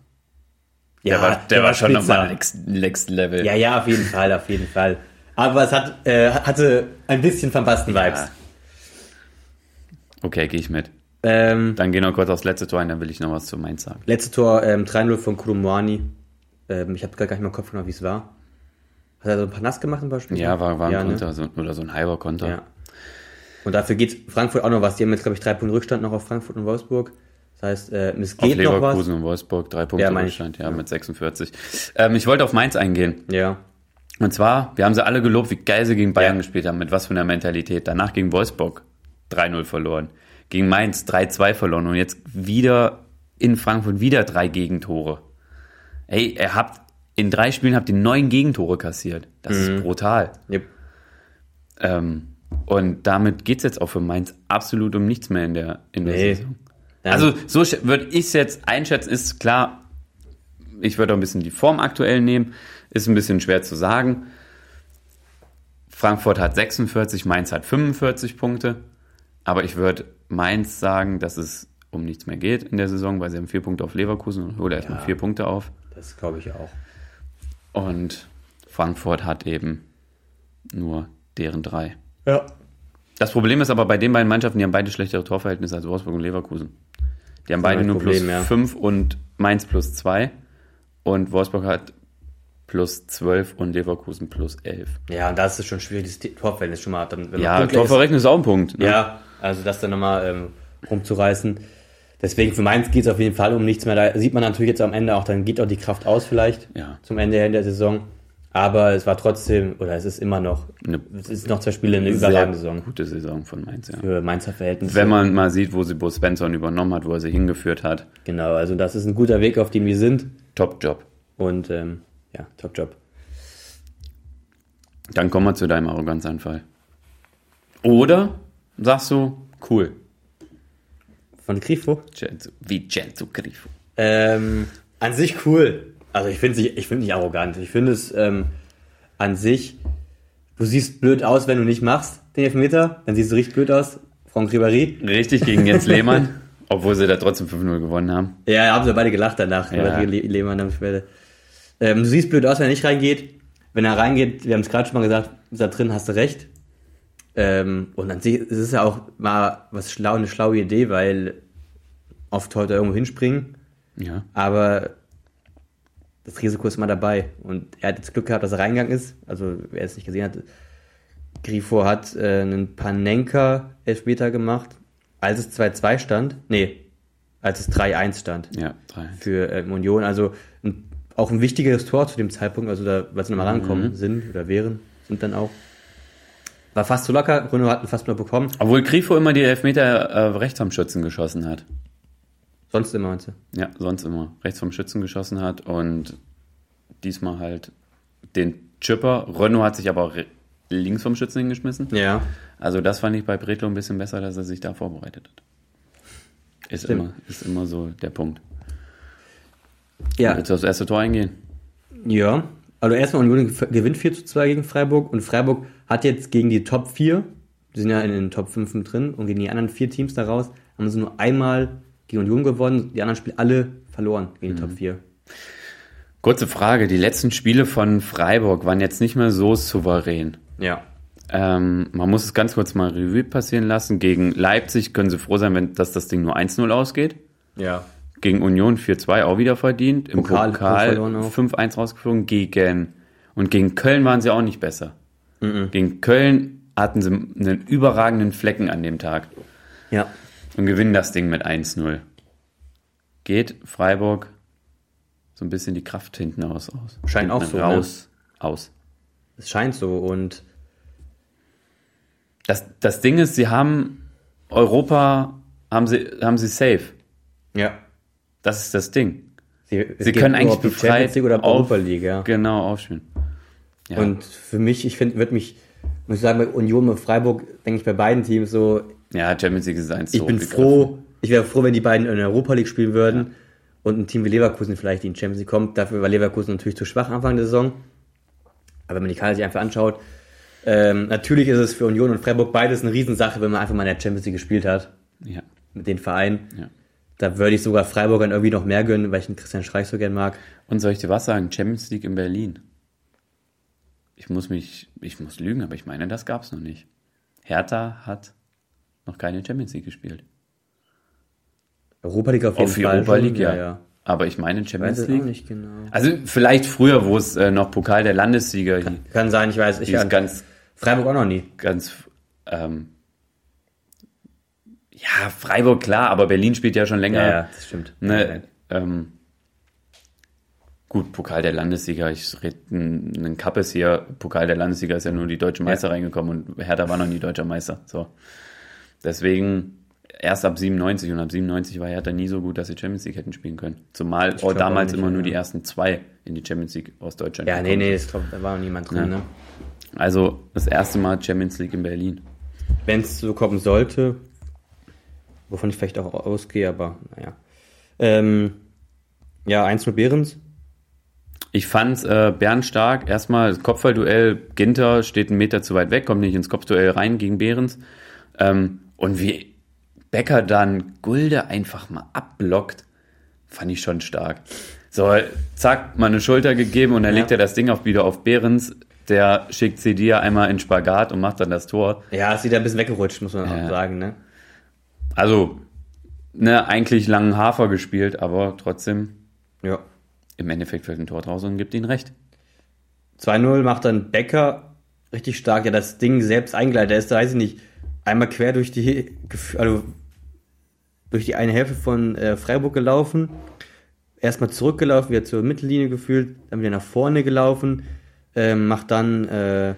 Ja, der war, der war schon spitzer. nochmal next, next Level. Ja, ja, auf jeden Fall, auf jeden Fall. Aber es hat, äh, hatte ein bisschen Van Basten-Vibes. Ja. Okay, gehe ich mit. Ähm, Dann geh noch kurz aufs letzte Tor ein, dann will ich noch was zu Mainz sagen. letzte Tor ähm, 3-0 von Kulumwani. Ähm, ich habe gar nicht mehr im Kopf genau, wie es war. Hat er so ein paar nass gemacht im Beispiel? Ja, war, war ein ja, ne? Konter so, oder so ein halber Konter. Ja. Und dafür geht Frankfurt auch noch was. Die haben jetzt, glaube ich, drei Punkte Rückstand noch auf Frankfurt und Wolfsburg. Das heißt, äh, es Auf geht noch was. Leverkusen und Wolfsburg, drei Punkte Ja. Rückstand, ja, mit 46. Ähm, ich wollte auf Mainz eingehen. Ja. Und zwar, wir haben sie alle gelobt, wie geil sie gegen Bayern Ja. gespielt haben, mit was für einer Mentalität. Danach gegen Wolfsburg 3-0 verloren. Gegen Mainz 3-2 verloren und jetzt wieder in Frankfurt wieder drei Gegentore. Ey, ihr habt in drei Spielen habt ihr neun Gegentore kassiert. Das Mhm. ist brutal. Yep. Ähm, und damit geht's jetzt auch für Mainz absolut um nichts mehr in der, in der Nee. Saison. Also so würde ich es jetzt einschätzen, ist klar, ich würde auch ein bisschen die Form aktuell nehmen, ist ein bisschen schwer zu sagen. Frankfurt hat 46, Mainz hat 45 Punkte, aber ich würde Mainz sagen, dass es um nichts mehr geht in der Saison, weil sie haben vier Punkte auf Leverkusen oder erstmal Ja. vier Punkte auf. Das glaube ich auch. Und Frankfurt hat eben nur deren drei. Ja. Das Problem ist aber bei den beiden Mannschaften, die haben beide schlechtere Torverhältnisse als Wolfsburg und Leverkusen. Die haben beide nur Problem, plus ja. 5 und Mainz plus 2. Und Wolfsburg hat plus 12 und Leverkusen plus 11. Ja, und das ist schon schwierig, das Torverhältnis schon mal. Dann, wenn Ja, Punktgleich ist. Ist auch ein Punkt. Ne? Ja, also das dann nochmal ähm, rumzureißen. Deswegen für Mainz geht es auf jeden Fall um nichts mehr. Da sieht man natürlich jetzt am Ende auch, dann geht auch die Kraft aus vielleicht Ja. zum Ende der Saison. Aber es war trotzdem, oder es ist immer noch, Eine es ist noch zwei Spiele eine überragende Saison gute Saison von Mainz, ja. für Mainzer Verhältnisse. Wenn man mal sieht, wo sie Bo Svensson übernommen hat, wo er sie hingeführt hat. Genau, also das ist ein guter Weg, auf dem wir sind. Top Job. Und ähm, ja, top Job. Dann kommen wir zu deinem Arroganzanfall. Oder sagst du, cool. Von Grifo? Wie Genzo Grifo. Ähm, an sich cool. Also ich finde ich finde nicht arrogant. Ich finde es ähm, an sich, du siehst blöd aus, wenn du nicht machst den Elfmeter. Dann siehst du richtig blöd aus. Franck Ribéry. Richtig gegen Jens <laughs> Lehmann, obwohl sie da trotzdem 5-0 gewonnen haben. Ja, haben sie beide gelacht danach. Ja. Lehmann am Schwelle. Ähm, du siehst blöd aus, wenn er nicht reingeht. Wenn er reingeht, wir haben es gerade schon mal gesagt, ist da drin, hast du recht. Ähm, und an sich ist es ja auch mal was schlau, eine schlaue Idee, weil oft heute irgendwo hinspringen. Ja. Aber das Risiko ist immer dabei. Und er hat jetzt Glück gehabt, dass er reingegangen ist. Also, wer es nicht gesehen hat, Grifo hat äh, einen Panenka-Elfmeter gemacht, als es 2-2 stand. Nee, als es 3-1 stand Ja, 3 für äh, Union. Also ein, auch ein wichtiges Tor zu dem Zeitpunkt, also da, weil sie nochmal rankommen sind oder wären, sind dann auch. War fast zu locker, Bruno hat ihn fast nur bekommen. Obwohl Grifo immer die Elfmeter äh, rechts vom Schützen geschossen hat. Sonst immer, meinst du? Ja, sonst immer. Rechts vom Schützen geschossen hat und diesmal halt den Chipper. Renault hat sich aber auch links vom Schützen hingeschmissen. Ja. Also das fand ich bei Bretlo ein bisschen besser, dass er sich da vorbereitet hat. Ist, Stimmt. immer, ist immer so der Punkt. Ja, Willst du aufs erste Tor eingehen? Ja, also erstmal Union gew- gewinnt 4 zu 2 gegen Freiburg und Freiburg hat jetzt gegen die Top 4, die sind ja in den Top 5 mit drin und gegen die anderen vier Teams daraus haben sie nur einmal gegen Union gewonnen, die anderen Spiele alle verloren gegen die Top 4. Kurze Frage. Die letzten Spiele von Freiburg waren jetzt nicht mehr so souverän. Ja. Ähm, man muss es ganz kurz mal Revue passieren lassen. Gegen Leipzig können sie froh sein, wenn dass das Ding nur 1-0 ausgeht. Ja. Gegen Union 4-2 auch wieder verdient. Im Pokal- Pokal, verloren auch. 5-1 rausgeflogen. Gegen und gegen Köln waren sie auch nicht besser. Gegen Köln hatten sie einen überragenden Flecken an dem Tag Ja. und gewinnen das Ding mit 1-0. Geht Freiburg so ein bisschen die Kraft hinten aus. aus. Scheint auch so, Raus, aus. Es scheint so und Das, das Ding ist, sie haben Europa, haben sie, haben sie safe. ja. Das ist das Ding. Sie, Sie können eigentlich befreit Champions League oder auf- Europa League, ja. Genau, aufspielen. Ja. Und für mich, ich finde, wird mich, muss ich sagen, bei Union und Freiburg, denke ich bei beiden Teams so, ja, Champions League ist eins Ich bin froh, ich wäre froh, wenn die beiden in der Europa League spielen würden und ein Team wie Leverkusen vielleicht in die Champions League kommt. Dafür war Leverkusen natürlich zu schwach Anfang der Saison. Aber wenn man die Karte sich einfach anschaut, ähm, natürlich ist es für Union und Freiburg beides eine Riesensache, wenn man einfach mal in der Champions League gespielt hat Ja, mit den Vereinen. ja. Da würde ich sogar Freiburgern irgendwie noch mehr gönnen, weil ich den Christian Streich so gern mag. Und soll ich dir was sagen? Champions League in Berlin. Ich muss mich, ich muss lügen, aber ich meine, das gab's noch nicht. Hertha hat noch keine Champions League gespielt. Europa League auf jeden Auf Fall. Europa League, ja. ja. Aber ich meine Ich Champions es auch League. nicht genau. Also vielleicht früher, wo es äh, noch Pokal der Landessieger hieß. Kann sein, ich weiß. Ich ganz, Freiburg auch noch nie. ganz, ähm, ja, Freiburg klar, aber Berlin spielt ja schon länger. Ja, ja, das stimmt. Ne, ähm, gut, Pokal der Landessieger, ich rede einen Kappes hier, Pokal der Landessieger ist ja nur die deutsche Meister reingekommen und Hertha war noch nie deutscher Meister. So. Deswegen erst ab 97 und ab 97 war Hertha nie so gut, dass sie Champions League hätten spielen können. Zumal auch damals auch immer ja. nur die ersten zwei in die Champions League aus Deutschland Ja, nee, nee, das glaub, da war noch niemand drin, Ja. ne? Also das erste Mal Champions League in Berlin. wenn es so kommen sollte, wovon ich vielleicht auch ausgehe, aber naja. Ähm, ja, 1 0 Behrens. Ich fand's äh, bärenstark. Erstmal das Kopfballduell. Ginter steht einen Meter zu weit weg, kommt nicht ins Kopfduell rein gegen Behrens. Ähm, und wie Becker dann Gulde einfach mal abblockt, fand ich schon stark. So, zack, mal eine Schulter gegeben und dann Ja. legt er das Ding auf wieder auf Behrens. Der schickt Sedia einmal in Spagat und macht dann das Tor. Ja, ist wieder ein bisschen weggerutscht, muss man Ja. auch sagen, ne? Also, ne, eigentlich langen Hafer gespielt, aber trotzdem Ja. im Endeffekt fällt ein Tor draus und gibt ihnen recht. 2-0 macht dann Becker richtig stark. Ja, das Ding selbst eingeleitet. Der ist, weiß ich nicht, einmal quer durch die, also durch die eine Hälfte von äh, Freiburg gelaufen. Erstmal zurückgelaufen, wieder zur Mittellinie gefühlt, dann wieder nach vorne gelaufen, ähm, macht dann äh,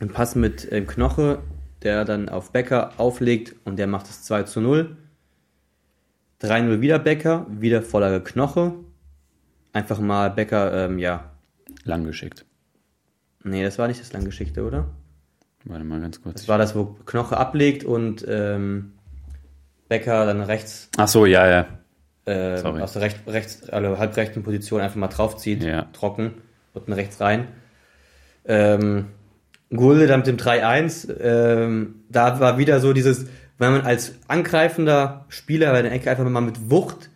einen Pass mit ähm, Knoche, der dann auf Becker auflegt und der macht es 2 zu 0. 3-0 wieder Becker, wieder Vorlage Knoche. Einfach mal Becker, ähm, ja, lang geschickt. Nee, das war nicht das Langgeschickte, oder? Warte mal ganz kurz. Das war das, wo Knoche ablegt und ähm, Becker dann rechts Ach so, ja, ja. äh, aus der recht, rechts, also halbrechten Position einfach mal draufzieht, Ja. trocken, unten rechts rein. Ähm, Gulde dann mit dem 3-1, ähm, da war wieder so dieses, wenn man als angreifender Spieler bei der Ecke einfach mal mit Wucht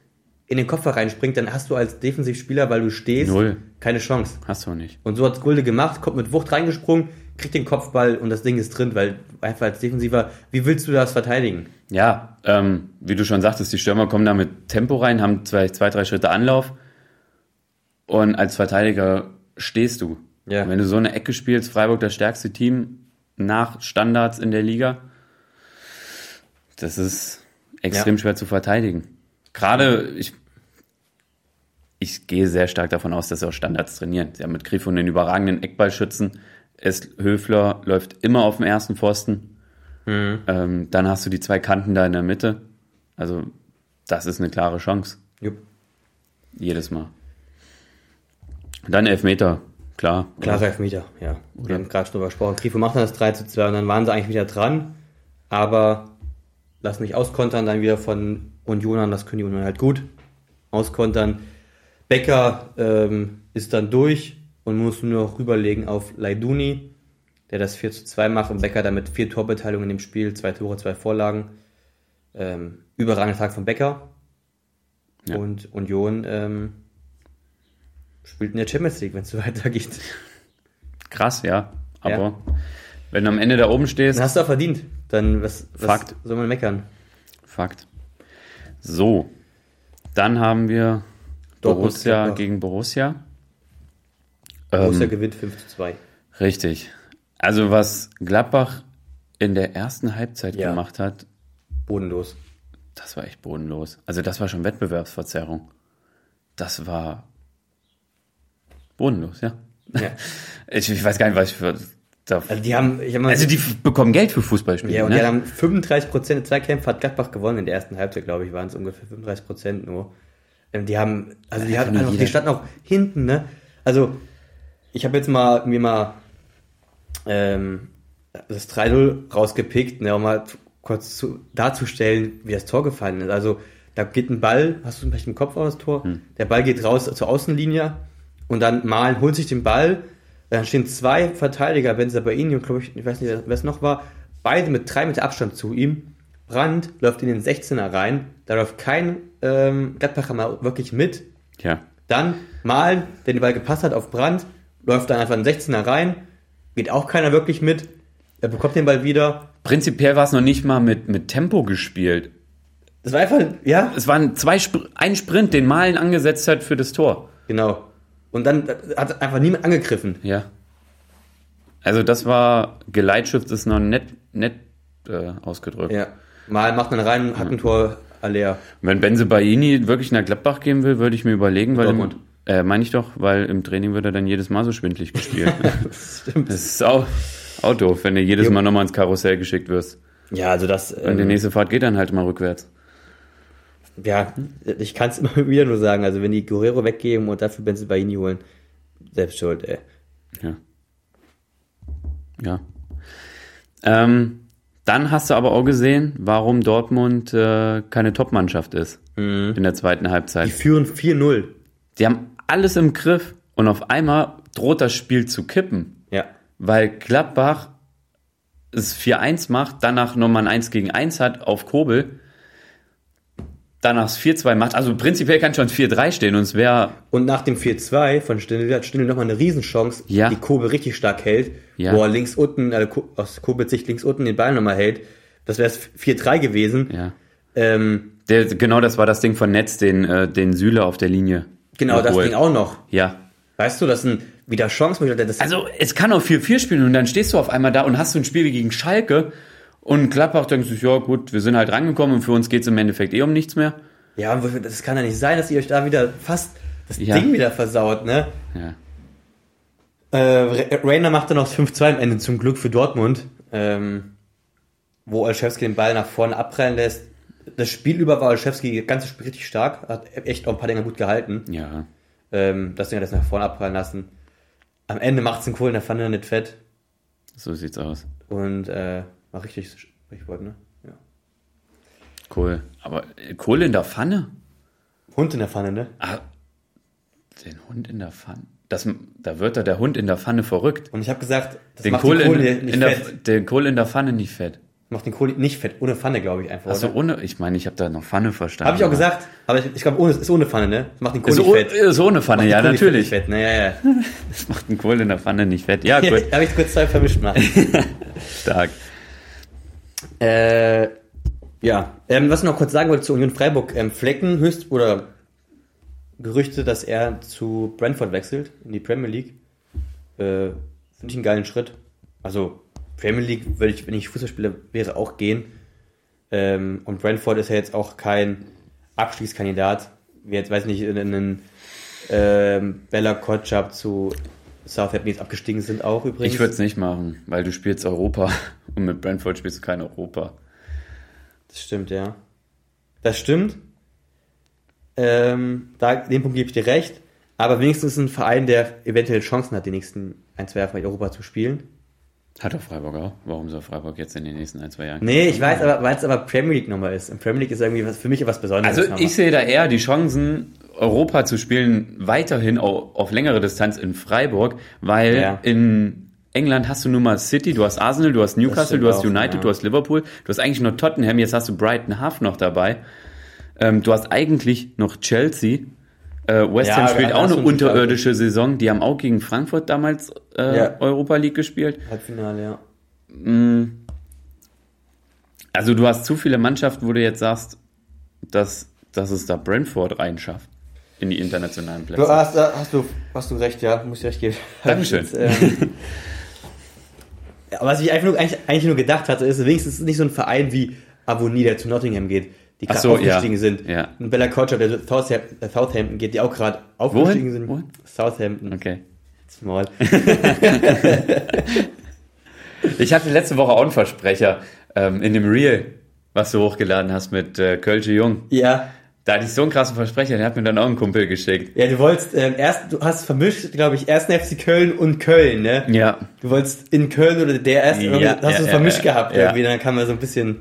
in den Kopf reinspringt, dann hast du als Defensivspieler, weil du stehst, Null. keine Chance. Hast du nicht. Und so hat Gulde gemacht, kommt mit Wucht reingesprungen, kriegt den Kopfball und das Ding ist drin, weil einfach als Defensiver, wie willst du das verteidigen? Ja, ähm, wie du schon sagtest, die Stürmer kommen da mit Tempo rein, haben zwei, zwei drei Schritte Anlauf und als Verteidiger stehst du. Ja. Wenn du so eine Ecke spielst, Freiburg das stärkste Team nach Standards in der Liga, das ist extrem Ja. schwer zu verteidigen. Gerade, ich, ich gehe sehr stark davon aus, dass sie auch Standards trainieren. Sie haben mit Grifo einen überragenden Eckballschützen. Es, Höfler läuft immer auf dem ersten Pfosten. Ähm, dann hast du die zwei Kanten da in der Mitte. Also, das ist eine klare Chance. Jupp. Jedes Mal. Dann Elfmeter, klar. Klarer Elfmeter, ja. Wir haben gerade schon drüber gesprochen. Grifo macht dann das 3 zu 2 und dann waren sie eigentlich wieder dran, aber lassen nicht auskontern, dann wieder von Unionern, das können die Unioner halt gut. Auskontern. Becker ähm, ist dann durch und muss nur noch rüberlegen auf Laiduni, der das 4 zu 2 macht und Becker damit vier Torbeteiligungen im Spiel, zwei Tore, zwei Vorlagen. Ähm, überragender Tag von Becker. Ja. Und Union ähm, spielt in der Champions League, wenn es so <laughs> weitergeht. Krass, ja. Aber wenn du am Ende da oben stehst, Dann hast du auch verdient. Dann was, was Fakt. soll man meckern? Fakt. So, dann haben wir Dortmund, Borussia gegen Borussia. Borussia Ähm, gewinnt 5 zu 2. richtig. Also was Gladbach in der ersten Halbzeit Ja. gemacht hat, Bodenlos. das war echt bodenlos. Also das war schon Wettbewerbsverzerrung. Das war bodenlos, ja. Ja. <laughs> Ich, ich weiß gar nicht, was ich für... Also die haben, ich hab mal, also die bekommen Geld für Fußballspiele, ja, und ne? die haben 35% der Zweikämpfe hat Gladbach gewonnen in der ersten Halbzeit, glaube ich, waren es ungefähr 35% nur. Ähm, Die haben, also die, nur einfach, die standen auch hinten, ne? Also, ich habe jetzt mal mir mal ähm, das 3-0 rausgepickt, ne, um mal kurz zu, darzustellen, wie das Tor gefallen ist. Also, da geht ein Ball, hast du vielleicht im Kopf auch das Tor? Hm. Der Ball geht raus zur Außenlinie und dann Malen holt sich den Ball, dann stehen zwei Verteidiger, Benzer Baini und glaube ich, ich weiß nicht, wer es noch war, beide mit drei Meter Abstand zu ihm. Brandt läuft in den 16er rein, da läuft kein ähm, Gladbacher mal wirklich mit. Ja. Dann Malen, der den Ball gepasst hat auf Brandt, läuft dann einfach in den 16er rein, geht auch keiner wirklich mit. Er bekommt den Ball wieder. Prinzipiell war es noch nicht mal mit, mit Tempo gespielt. Das war einfach, ja, Es waren zwei Spr ein Sprint, den Malen angesetzt hat für das Tor. genau. Und dann hat einfach niemand angegriffen. Ja. Also das war Geleitschiff ist noch nett, nett äh, ausgedrückt. Ja. Mal macht man rein, hat ein Tor leer. Wenn Benze Baini wirklich nach Gladbach gehen will, würde ich mir überlegen, weil im, Dortmund. äh, meine ich doch, weil im Training wird er dann jedes Mal so schwindlig gespielt. <laughs> Das stimmt. das ist auch, auch doof, wenn du jedes. Mal nochmal ins Karussell geschickt wirst. Ja, also das, Und die ähm, nächste Fahrt geht dann halt mal rückwärts. Ja, ich kann es <laughs> immer wieder nur sagen. Also wenn die Guerrero weggeben und dafür Benzibaini holen, selbst schuld, ey. Ja. Ja. Ähm, dann hast du aber auch gesehen, warum Dortmund äh, keine Top-Mannschaft ist in der zweiten Die Halbzeit. führen 4-0. Die haben alles im Griff und auf einmal droht das Spiel zu kippen, Ja. weil Gladbach es 4-1 macht, danach nochmal ein 1 gegen 1 hat auf Kobel, danach es 4-2 macht. Also prinzipiell kann schon 4-3 stehen und es wäre Und nach dem 4-2 von Stindl hat Stindl nochmal eine Riesenchance, Ja. die Kobe richtig stark hält, Ja. wo er links unten, also aus Kobels Sicht links unten den Ball nochmal hält. Das wäre es 4-3 gewesen. ja. Ähm, Der, genau, das war das Ding von Netz, den, äh, den Süle auf der Linie. genau, das. Ding auch noch. Ja. Weißt du, das sind wieder Chancen. Das Also, es kann auch 4-4 spielen und dann stehst du auf einmal da und hast so ein Spiel gegen Schalke und Gladbach denkt sich, ja gut, wir sind halt rangekommen und für uns geht es im Endeffekt eh um nichts mehr. ja, das kann ja nicht sein, dass ihr euch da wieder fast das Ja. Ding wieder versaut, ne? Ja. Äh, Ra- Rainer macht dann noch 5-2 am Ende zum Glück für Dortmund, ähm, wo Olszewski den Ball nach vorne abprallen lässt. Das Spiel über war Olszewski das ganze Spiel richtig stark, hat echt auch ein paar Dinger gut gehalten. Ja. Ähm, das Ding hat das nach vorne abprallen lassen. am Ende macht's einen Kohl in der Pfanne nicht fett. So sieht's aus. Und äh, war richtig Sprichwort, ne? Ja. Kohl. Aber äh, Kohl in der Pfanne? Hund in der Pfanne, ne? Ah, den Hund in der Pfanne. Das, da wird da der Hund in der Pfanne verrückt. Und ich habe gesagt, das Den macht Kohl, den Kohl in, nicht in der, fett. den Kohl in der Pfanne nicht fett. Macht den Kohl nicht fett, ohne Pfanne, glaube ich einfach. Also ohne, ich meine, ich habe da noch Pfanne verstanden. Habe ich auch gesagt, aber ich, ich glaube, ohne, ist ohne Pfanne, ne? Das macht den Kohl Ist, nicht oh, fett. ist ohne Pfanne, Macht den ja, Kohl natürlich. Fett, ne? Ja, ja. <laughs> Das macht einen Kohl in der Pfanne nicht fett. Ja, <laughs> gut, Habe ich kurz zwei vermischt gemacht. <laughs> stark. Äh, ja, ähm, was ich noch kurz sagen wollte zu Union Freiburg, ähm, Flecken höchst oder Gerüchte, dass er zu Brentford wechselt in die Premier League. Äh, Finde ich einen geilen Schritt. Also Premier League würde ich, wenn ich Fußballspieler wäre, auch gehen. Ähm, und Brentford ist ja jetzt auch kein Abstiegskandidat. Wie jetzt, weiß nicht, in einen ähm, Bella Kotschap zu Southampton jetzt abgestiegen sind auch übrigens. Ich würde es nicht machen, weil du spielst Europa <laughs> und mit Brentford spielst du kein Europa. Das stimmt, ja. Das stimmt. Ähm, da, den Punkt gebe ich dir recht. Aber wenigstens ein Verein, der eventuell Chancen hat, die nächsten ein, zwei Jahre in Europa zu spielen. Hat doch Freiburg auch. Warum soll Freiburg jetzt in den nächsten ein, zwei Jahren? Nee, ich weiß, aber weil es aber Premier League nochmal ist. Und Premier League ist irgendwie was, für mich etwas Besonderes. Also nochmal. ich sehe da eher die Chancen, Europa zu spielen, weiterhin au- auf längere Distanz in Freiburg, weil Ja. in England hast du nun mal City, du hast Arsenal, du hast Newcastle, du hast auch, United, ja. du hast Liverpool, du hast eigentlich nur Tottenham, jetzt hast du Brighton Half noch dabei. Ähm, du hast eigentlich noch Chelsea. Äh, West Ja, Ham aber spielt auch eine unterirdische Saison. Die haben auch gegen Frankfurt damals äh, Ja. Europa League gespielt. Halbfinale, ja. Also du hast zu viele Mannschaften, wo du jetzt sagst, dass, dass es da Brentford reinschafft in die internationalen Plätze. Du hast, da hast, du, hast du recht, ja, muss ich recht geben. <laughs> Dankeschön. Jetzt, ähm, ja, was ich einfach nur, eigentlich, eigentlich nur gedacht hatte, ist wenigstens nicht so ein Verein wie Avonie, der zu Nottingham geht, die gerade so, aufgestiegen ja, sind. ja. Und Bella Kotschap, der zu Southampton, äh, Southampton geht, die auch gerade aufgestiegen sind. Wohin? Southampton. Okay. Small. <laughs> <laughs> Ich hatte letzte Woche auch einen Versprecher ähm, in dem Reel, was du hochgeladen hast mit äh, Kölsche Jung. ja. Da hatte ich so einen krassen Versprecher, der hat mir dann auch einen Kumpel geschickt. Ja, du wolltest ähm, erst, du hast vermischt, glaube ich, ersten FC Köln und Köln, ne? Ja. Du wolltest in Köln oder der erste, Ja, hast ja, du ja, vermischt gehabt ja. irgendwie, dann kam da so ein bisschen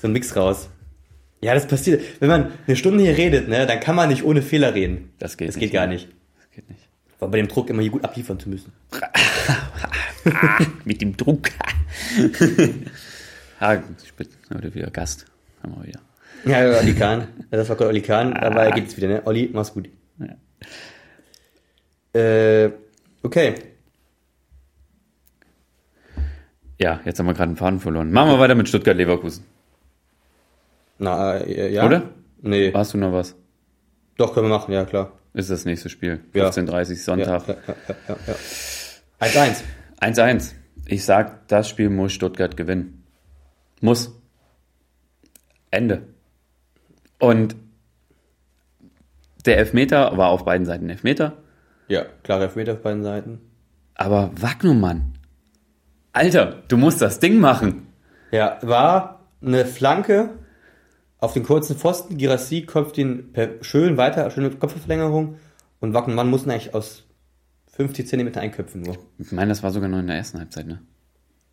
so ein Mix raus. Ja, das passiert. Wenn man eine Stunde hier redet, ne, dann kann man nicht ohne Fehler reden. Das geht Das nicht. geht gar nicht. Das geht nicht. War bei dem Druck immer hier gut abliefern zu müssen. <laughs> Mit dem Druck. <laughs> ah, ich bin heute wieder Gast. Haben wir wieder. Ja, Olli Kahn. Das war gerade Olli Kahn, aber er geht's wieder, ne? Olli, mach's gut. Ja. Äh, okay. Ja, jetzt haben wir gerade einen Faden verloren. Machen wir weiter mit Stuttgart-Leverkusen. Na, äh, ja. Oder? Nee. Hast du noch was? Doch, können wir machen, ja, klar. Ist das nächste Spiel. Ja. 15.30 Ja, Sonntag. ja, ja, ja. 1-1. 1-1. Ich sag, das Spiel muss Stuttgart gewinnen. Muss. Ende. Und der Elfmeter war auf beiden Seiten Elfmeter. Ja, klare Elfmeter auf beiden Seiten. Aber Wagnumann. Alter, du musst das Ding machen. Ja, war eine Flanke auf den kurzen Pfosten. Girassi köpft ihn per, schön weiter, schöne Kopfverlängerung. Und Wackenmann mussten eigentlich aus 50 Zentimeter einköpfen nur. Ich meine, das war sogar noch in der ersten Halbzeit, ne?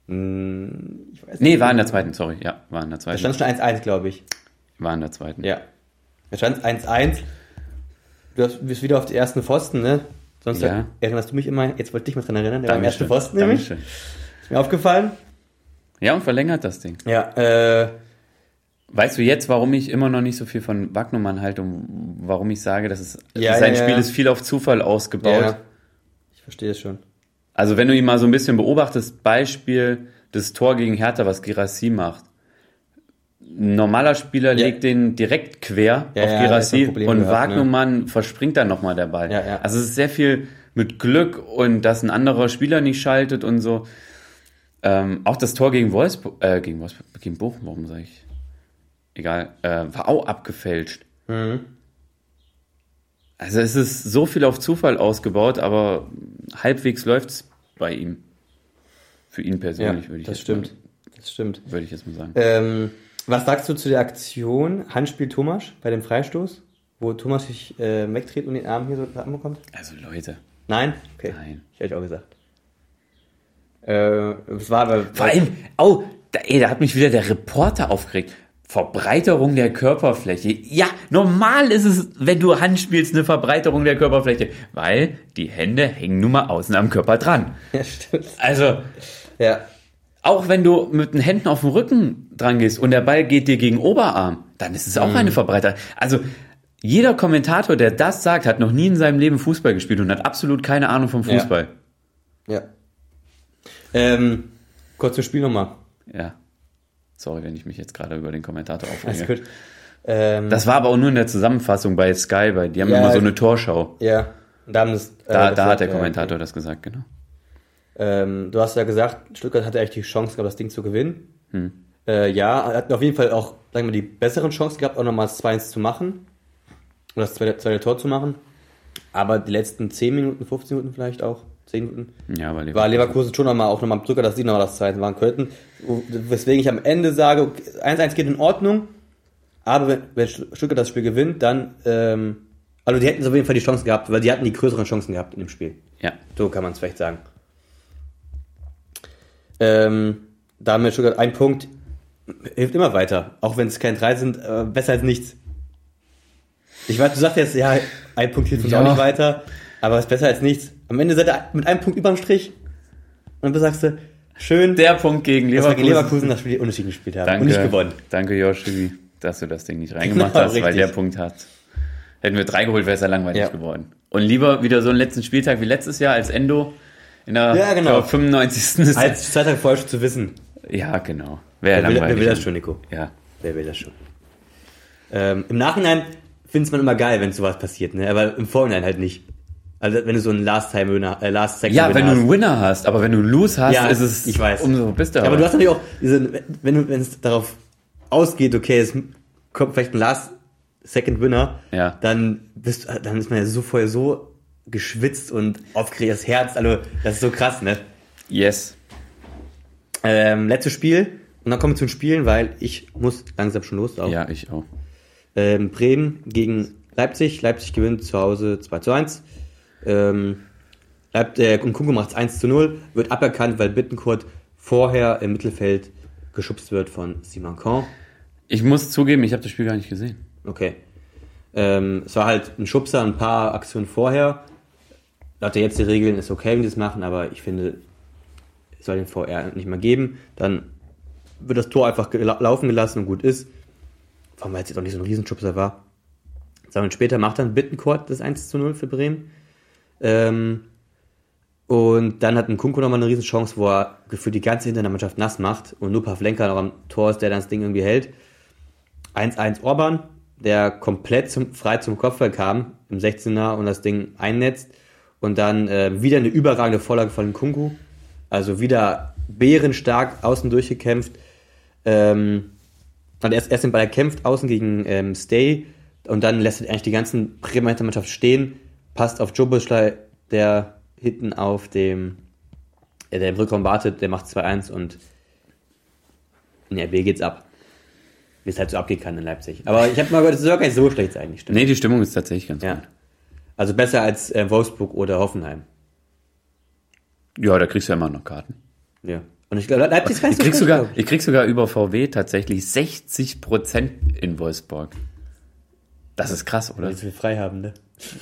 Hm, Ich weiß Nee, nicht. war in der zweiten, sorry. Ja, war in der Da zweiten. stand schon 1-1, glaube ich. War in der zweiten. Ja. Da stand 1-1. Du hast- bist wieder auf die ersten Pfosten, ne? Sonst Ja. erinnerst du mich immer, jetzt wollte ich dich mal dran erinnern, der war am ersten Dankeschön. Pfosten nämlich. Dankeschön. Ist mir aufgefallen. Ja, und verlängert das Ding. Ja, äh, Weißt du jetzt, warum ich immer noch nicht so viel von Wagnumann halte und warum ich sage, dass es Ja, sein ja, Spiel ist viel auf Zufall ausgebaut? ja. Ich verstehe es schon. Also wenn du ihn mal so ein bisschen beobachtest, Beispiel das Tor gegen Hertha, was Girassi macht. Ein normaler Spieler Ja. legt den direkt quer Ja, auf ja, Girassi und gehabt, ne? Wagnumann verspringt dann nochmal der Ball. Ja, ja. Also es ist sehr viel mit Glück und dass ein anderer Spieler nicht schaltet und so. Ähm, auch das Tor gegen Wolfsburg, äh, gegen Wolfsburg, gegen Bochum, warum sage ich? Egal, äh, war auch abgefälscht. Mhm. Also es ist so viel auf Zufall ausgebaut, aber halbwegs läuft's bei ihm. Für ihn Ja, persönlich würde ich das stimmt. Das stimmt. Mal, würde ich jetzt mal sagen. Ähm, was sagst du zu der Aktion Handspiel Thomas bei dem Freistoß, wo Thomas sich äh, wegdreht und den Arm hier so anbekommt? Also Leute, Nein? Okay. Nein. Ich hätte auch gesagt. Äh, es war aber. Vor allem, oh, da, ey, da hat mich wieder der Reporter aufgeregt. Verbreiterung der Körperfläche. Ja, normal ist es, wenn du Hand spielst, eine Verbreiterung der Körperfläche, weil die Hände hängen nun mal außen am Körper dran. Ja, stimmt. Also, Ja. auch wenn du mit den Händen auf dem Rücken dran gehst und der Ball geht dir gegen Oberarm, dann ist es auch eine Verbreiterung. Also, jeder Kommentator, der das sagt, hat noch nie in seinem Leben Fußball gespielt und hat absolut keine Ahnung vom Fußball. Ja. Ähm, kurz zum Spiel nochmal. Ja. Sorry, wenn ich mich jetzt gerade über den Kommentator Alles aufrege. gut. Ähm, Das war aber auch nur in der Zusammenfassung bei Sky, weil die haben Ja, immer so eine Torschau. ja. Da, das, äh, Da, da hat der äh, Kommentator das gesagt, genau. Ähm, du hast ja gesagt, Stuttgart hatte eigentlich die Chance gehabt, das Ding zu gewinnen. Hm. Äh, ja, hatten auf jeden Fall auch, sagen wir, die besseren Chancen gehabt, auch nochmal das 2-1 zu machen. Und das zweite, zweite Tor zu machen. Aber die letzten 10 Minuten, 15 Minuten vielleicht auch, 10 Minuten, Ja, weil war Leverkusen schon nochmal auch nochmal am Drücker, dass sie nochmal das zweite machen könnten. Weswegen ich am Ende sage, okay, 1-1 geht in Ordnung, aber wenn, wenn Stuttgart das Spiel gewinnt, dann, ähm, also die hätten auf jeden Fall die Chancen gehabt, weil die hatten die größeren Chancen gehabt in dem Spiel. Ja. So kann man es vielleicht sagen. Ähm, damit Stuttgart ein Punkt hilft immer weiter. Auch wenn es kein drei sind, äh, besser als nichts. Ich weiß, du sagst jetzt, ja, ein Punkt hilft uns Ja. auch nicht weiter, aber es ist besser als nichts. Am Ende seid ihr mit einem Punkt überm Strich und dann sagst du, schön, Der Punkt gegen dass wir Leverkusen. gegen Leverkusen das Spiel unentschieden gespielt haben Danke, und nicht gewonnen. Danke, Joshi, dass du das Ding nicht reingemacht Genau, hast, weil richtig. der Punkt hat. Hätten wir drei geholt, wäre es ja langweilig Ja. geworden. Und lieber wieder so einen letzten Spieltag wie letztes Jahr als Endo in der Ja, genau. glaub, 95. ist- Als zwei Tage vorher zu wissen, ja, genau. Wäre wer will, wer will das schon, Nico? Ja. Wer will das schon? Ähm, Im Nachhinein findet man immer geil, wenn sowas passiert, ne? aber im Vorhinein halt nicht. Also wenn du so einen Last-Time-Winner, äh, Last-Second Ja, wenn du einen Winner hast, aber wenn du einen Lose hast, Ja, ist es ich weiß. umso bist du Ja, aber du hast natürlich auch, diese, wenn du, wenn es darauf ausgeht, okay, es kommt vielleicht ein Last Second Winner, Ja. dann bist, dann ist man ja so vorher so geschwitzt und aufgeregt, das Herz, also das ist so krass, ne? Yes. Ähm, letztes Spiel und dann kommen wir zum Spielen, weil ich muss langsam schon los. Auch. Ja, ich auch. Ähm, Bremen gegen Leipzig. Leipzig gewinnt zu Hause 2 zu 1. Ähm, Leip äh, Kunku macht es 1 zu 0, wird aberkannt, weil Bittencourt vorher im Mittelfeld geschubst wird von Simon Kahn. Ich muss zugeben, ich habe das Spiel gar nicht gesehen. Okay. Ähm, es war halt ein Schubser, ein paar Aktionen vorher. Laut der jetzt die Regeln ist okay, wenn die das machen, aber ich finde, es soll den VR nicht mehr geben. Dann wird das Tor einfach gela- laufen gelassen und gut ist. Vor allem, weil es jetzt auch nicht so ein Riesenschubser war. Minuten später macht dann Bittencourt das 1 zu 0 für Bremen. Ähm, und dann hat ein Kunko nochmal eine Riesenchance, wo er gefühlt die ganze Hintermannschaft nass macht und nur Pavlenka noch am Tor ist, der dann das Ding irgendwie hält. 1-1 Orban, der komplett zum, frei zum Kopfball kam im 16er und das Ding einnetzt. Und dann äh, wieder eine überragende Vorlage von Kunku. Also wieder bärenstark außen durchgekämpft. Ähm, und erst, erst den Ball kämpft außen gegen ähm, Stay und dann lässt er eigentlich die ganzen Bremer Hintermannschaft stehen, passt auf Joe Buschlei, der hinten auf dem, äh, der im Rückraum wartet, der macht 2-1 und in RB geht's ab. Wie es halt so abgehen kann in Leipzig. Aber ich habe mal gehört, es ist auch gar nicht so schlecht eigentlich. Stimmt. Nee, die Stimmung ist tatsächlich ganz Ja. gut. Also besser als äh, Wolfsburg oder Hoffenheim. Ja, da kriegst du ja immer noch Karten. Ja. Und ich glaube, Leipzig gar Ich krieg, sogar, ich. krieg sogar über VW tatsächlich 60% in Wolfsburg. Das ist krass, oder? Weil die so frei haben, ne?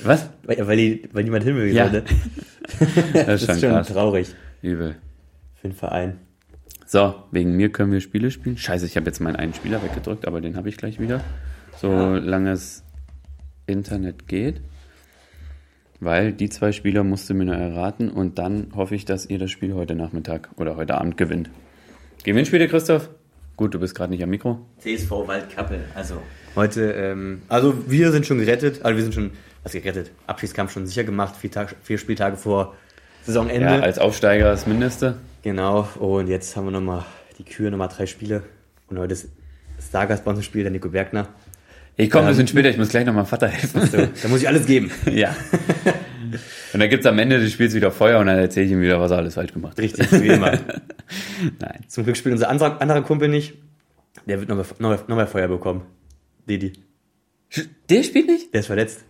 Was? Weil, weil, die, weil niemand hin will, Ja. ne? <laughs> Das Das ist schon ist schon krass. traurig Übel. für den Verein. So, wegen mir können wir Spiele spielen. Scheiße, ich habe jetzt meinen einen Spieler weggedrückt, aber den habe ich gleich wieder. Solange es Internet geht. Weil die zwei Spieler musste mir nur erraten und dann hoffe ich, dass ihr das Spiel heute Nachmittag oder heute Abend gewinnt. Gewinnspiele, Christoph? Gut, du bist gerade nicht am Mikro. CSV Waldkappel, also. Heute, ähm, also wir sind schon gerettet, also wir sind schon, was gerettet, Abschiedskampf schon sicher gemacht, vier, Tag, vier Spieltage vor Saisonende. Ja, als Aufsteiger das Mindeste. genau, und jetzt haben wir nochmal die Kühe, nochmal drei Spiele. Und heute ist Stargast bei uns im Spiel, der Nico Bergner. Ich komme ein Ähm, bisschen später, ich muss gleich noch meinem Vater helfen. So, <laughs> da muss ich alles geben. <laughs> ja. Und dann gibt's am Ende des Spiels wieder Feuer und dann erzähle ich ihm wieder, was er alles falsch gemacht hat. Richtig, wie immer. <laughs> Nein. Zum Glück spielt unser anderer, anderer Kumpel nicht. Der wird noch, mal- noch, mal- noch mal Feuer bekommen. Didi. Der spielt nicht? Der ist verletzt.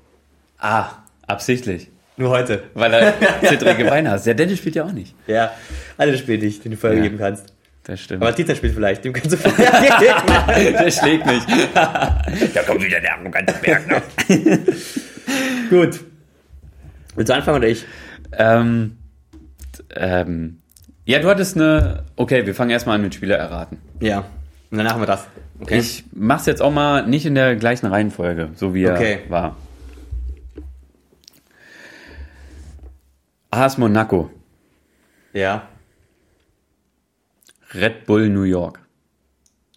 Ah, absichtlich. Nur heute. weil er zittrige Beine hat. Der Dennis spielt ja auch nicht. Ja, alle spielen nicht, den du vorher Ja. geben kannst. Das stimmt. Aber Tita spielt vielleicht, dem kannst du geben. <laughs> der schlägt nicht. <laughs> da kommt wieder der arrogante Bergner. <laughs> Gut. Willst du anfangen oder ich? ähm, ähm, ja, du hattest eine. Okay, wir fangen erstmal an mit Spieler erraten. Ja. Und danach haben wir das. Okay. Ich mach's jetzt auch mal nicht in der gleichen Reihenfolge, so wie er Okay. war. AS Monaco, Ja. Red Bull New York,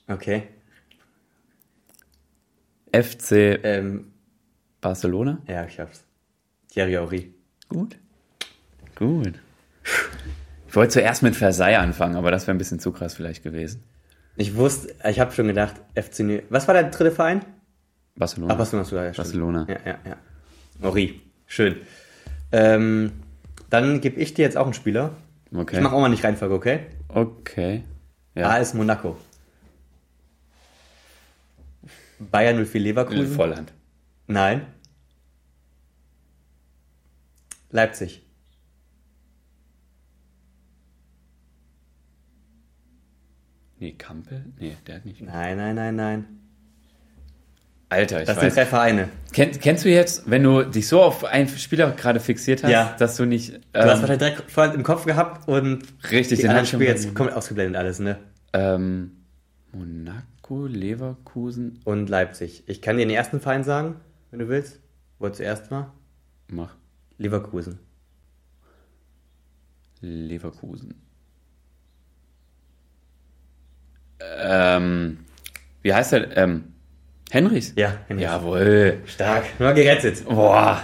Okay. FC Ähm, Barcelona. ja, ich hab's. Thierry Henry. Gut. Gut. Ich wollte zuerst mit Versailles anfangen, aber das wäre ein bisschen zu krass vielleicht gewesen. Ich wusste, ich habe schon gedacht, FC New Was war der dritte Verein? Barcelona. Ach, Barcelona. da, ja, stimmt. Barcelona. Ja, ja, ja. Henry. Schön. Ähm, dann gebe ich dir jetzt auch einen Spieler. Okay. Ich mache auch mal nicht Reihenfolge, okay? Okay. Ja. AS Monaco. Bayern 04 Leverkusen. Volland. Nein. Leipzig. Nee, Kampel? Nee, der hat nicht. Nein, nein, nein, nein. Alter, ich Das sind weiß. drei Vereine. Kenn, kennst du jetzt, wenn du dich so auf einen Spieler gerade fixiert hast, Ja. dass du nicht. Du hast Ähm, wahrscheinlich direkt voll im Kopf gehabt und richtig, die den anderen hab ich Spiele jetzt komplett ausgeblendet alles, ne? ähm, Monaco, Leverkusen, Und Leipzig. Ich kann dir den ersten Verein sagen, wenn du willst. Wo er zuerst war? mach. Leverkusen. Leverkusen. Ähm, wie heißt der? Ähm, Henrichs? Ja, Henrich. Jawohl. Stark. Nur gerettet. Boah.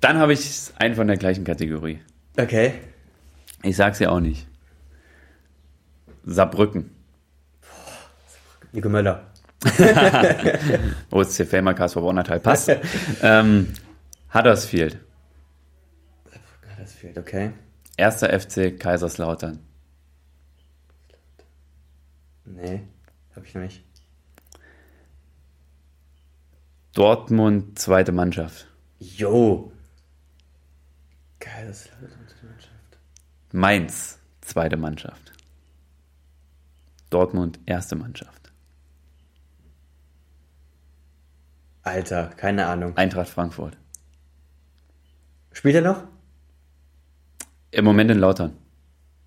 Dann habe ich einen von der gleichen Kategorie. Okay. Ich sag's ja auch nicht. Saarbrücken. Nico Möller. <laughs> OSC Felmer, KSV Bonnertal passt. <laughs> ähm, Huddersfield. Fehlt, okay. Erster FC Kaiserslautern. Nee, hab ich noch nicht. Dortmund, zweite Mannschaft. Jo. Geil, das ist Mannschaft. Mainz, zweite Mannschaft. Dortmund, erste Mannschaft. Alter, keine Ahnung. Eintracht Frankfurt. Spielt er noch? Im Moment in Lautern.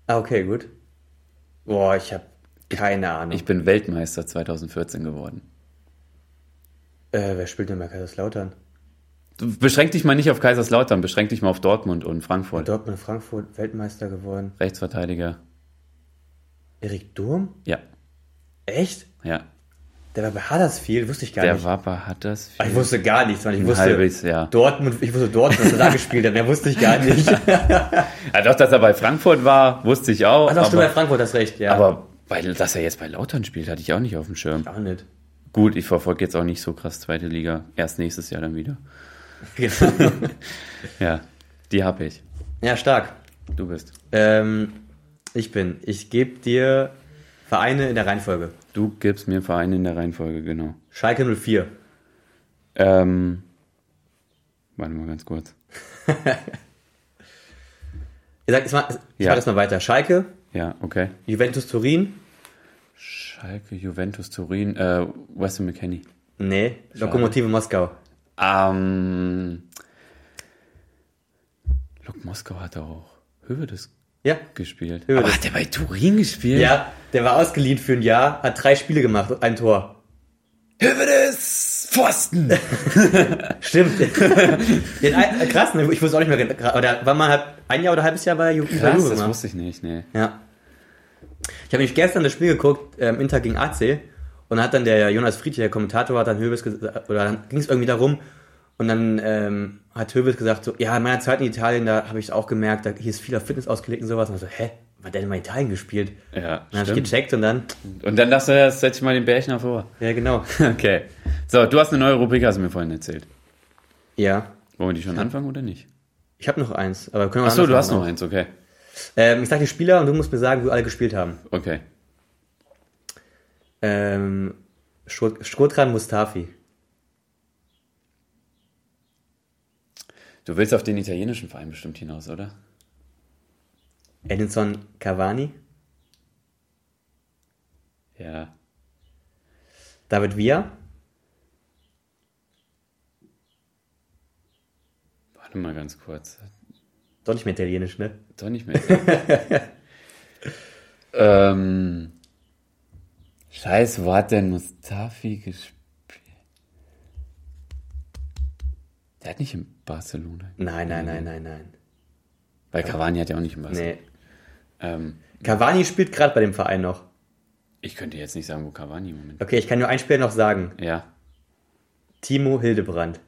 Ah, okay, gut. Boah, ich hab keine Ahnung. Ich bin Weltmeister 2014 geworden. Äh, wer spielt denn bei Kaiserslautern? Beschränk dich mal nicht auf Kaiserslautern, beschränk dich mal auf Dortmund und Frankfurt. Dortmund, Frankfurt, Weltmeister geworden. Rechtsverteidiger. Erik Durm? Ja, Echt? ja. Der war bei Huddersfield, wusste ich gar Der nicht. war bei Huddersfield. Ich wusste gar nichts, weil ich ein wusste halbes Jahr. Dortmund, ich wusste Dortmund, dass er da <laughs> gespielt hat, mehr wusste ich gar nicht. <laughs> Ja, doch, dass er bei Frankfurt war, wusste ich auch. Ah, doch, stimmt, bei aber, Frankfurt hast recht, ja. aber weil, dass er jetzt bei Lautern spielt, hatte ich auch nicht auf dem Schirm. auch nicht. Gut, ich verfolge jetzt auch nicht so krass zweite Liga. Erst nächstes Jahr dann wieder. Genau. <laughs> Ja, die habe ich. ja, stark. Du bist. Ähm, ich bin. Ich gebe dir Vereine in der Reihenfolge. Du gibst mir Vereine in der Reihenfolge, genau. Schalke 04. Ähm, warte mal ganz kurz. <laughs> Ich sag, ich mach, ich Ja. mach das mal weiter. Schalke, Ja, okay. Juventus Turin. Schalke, Juventus, Turin, äh, Weston McKenney. Nee, Lokomotive Moskau. Ähm, Lok Moskau hat auch Hövedes Ja. gespielt. Hövedes. Aber hat der bei Turin gespielt? Ja, der war ausgeliehen für ein Jahr, hat drei Spiele gemacht und ein Tor. Hövedes Pfosten! <laughs> Stimmt. Den äh, krass, ne? ich wusste auch nicht mehr, da war mal ein Jahr oder ein halbes Jahr bei Ju bei Krass, Juve das wusste ich nicht, nee. Ja. Ich habe nämlich gestern das Spiel geguckt, ähm, Inter gegen AC, und dann hat dann der Jonas Friedrich, der Kommentator, hat dann Höves gesagt, oder dann ging es irgendwie darum, und dann ähm, hat Höves gesagt, so, ja, in meiner Zeit in Italien, da habe ich es auch gemerkt, da hier ist viel auf Fitness ausgelegt und sowas. Und so, hä, war der denn mal in Italien gespielt? Ja, Dann habe ich gecheckt und dann, Und dann dachte er, setz ich mal den Bärchen hervor. ja genau. <laughs> Okay. So, du hast eine neue Rubrik, hast du mir vorhin erzählt. Ja, Wollen wir die schon anfangen oder nicht? ich habe noch eins, aber können wir Achso, du hast noch eins, okay. Ähm, ich sag die Spieler und du musst mir sagen, wo alle gespielt haben. Okay. Ähm, Schrotran Mustafi. Du willst auf den italienischen Verein bestimmt hinaus, oder? Edinson Cavani, Ja. David Villa, Warte mal ganz kurz. Doch nicht mehr italienisch, ne? Doch nicht mehr. <laughs> ähm, Scheiße, wo hat denn Mustafi gespielt? Der hat nicht in Barcelona. Nein, nein, nein, nein, nein. Weil Cavani hat ja auch nicht in Barcelona. Nee. Ähm, Cavani spielt gerade bei dem Verein noch. ich könnte jetzt nicht sagen, wo Cavani im Moment. Okay, ich kann nur ein Spiel noch sagen. Ja. Timo Hildebrand.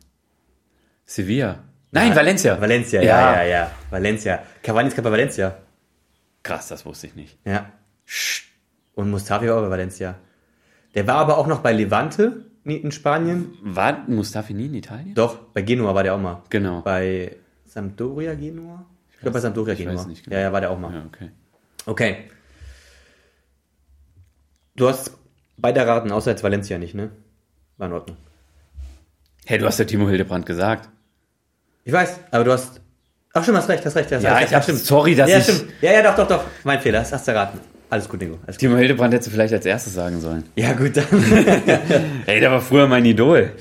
Sevilla. Nein, Valencia. Valencia, ja, ja, ja. Valencia. Cavani ist gerade bei Valencia. Krass, das wusste ich nicht. Ja. Und Mustafi war auch bei Valencia. Der war aber auch noch bei Levante in Spanien. War Mustafi nie in Italien? Doch, bei Genua war der auch mal. Genau. Bei Sampdoria Genua? Ich glaube bei Sampdoria ich Genua. weiß nicht genau. Ja, ja, war der auch mal. Ja, okay. Okay. Du hast beide Raten, außer jetzt Valencia nicht, ne? War in Ordnung. Hey, du hast ja Timo Hildebrand gesagt. Ich weiß, aber du hast. Ach stimmt, hast recht, hast recht. Hast Ja, recht. ich hab- sorry, dass ja, ich- Stimmt. Ja, ja, doch, doch, doch. Mein Fehler, das hast du erraten. Alles gut, Dingo. Alles gut. Timo Hildebrand hättest du vielleicht als erstes sagen sollen. Ja, gut, dann. <laughs> Ey, der war früher mein Idol.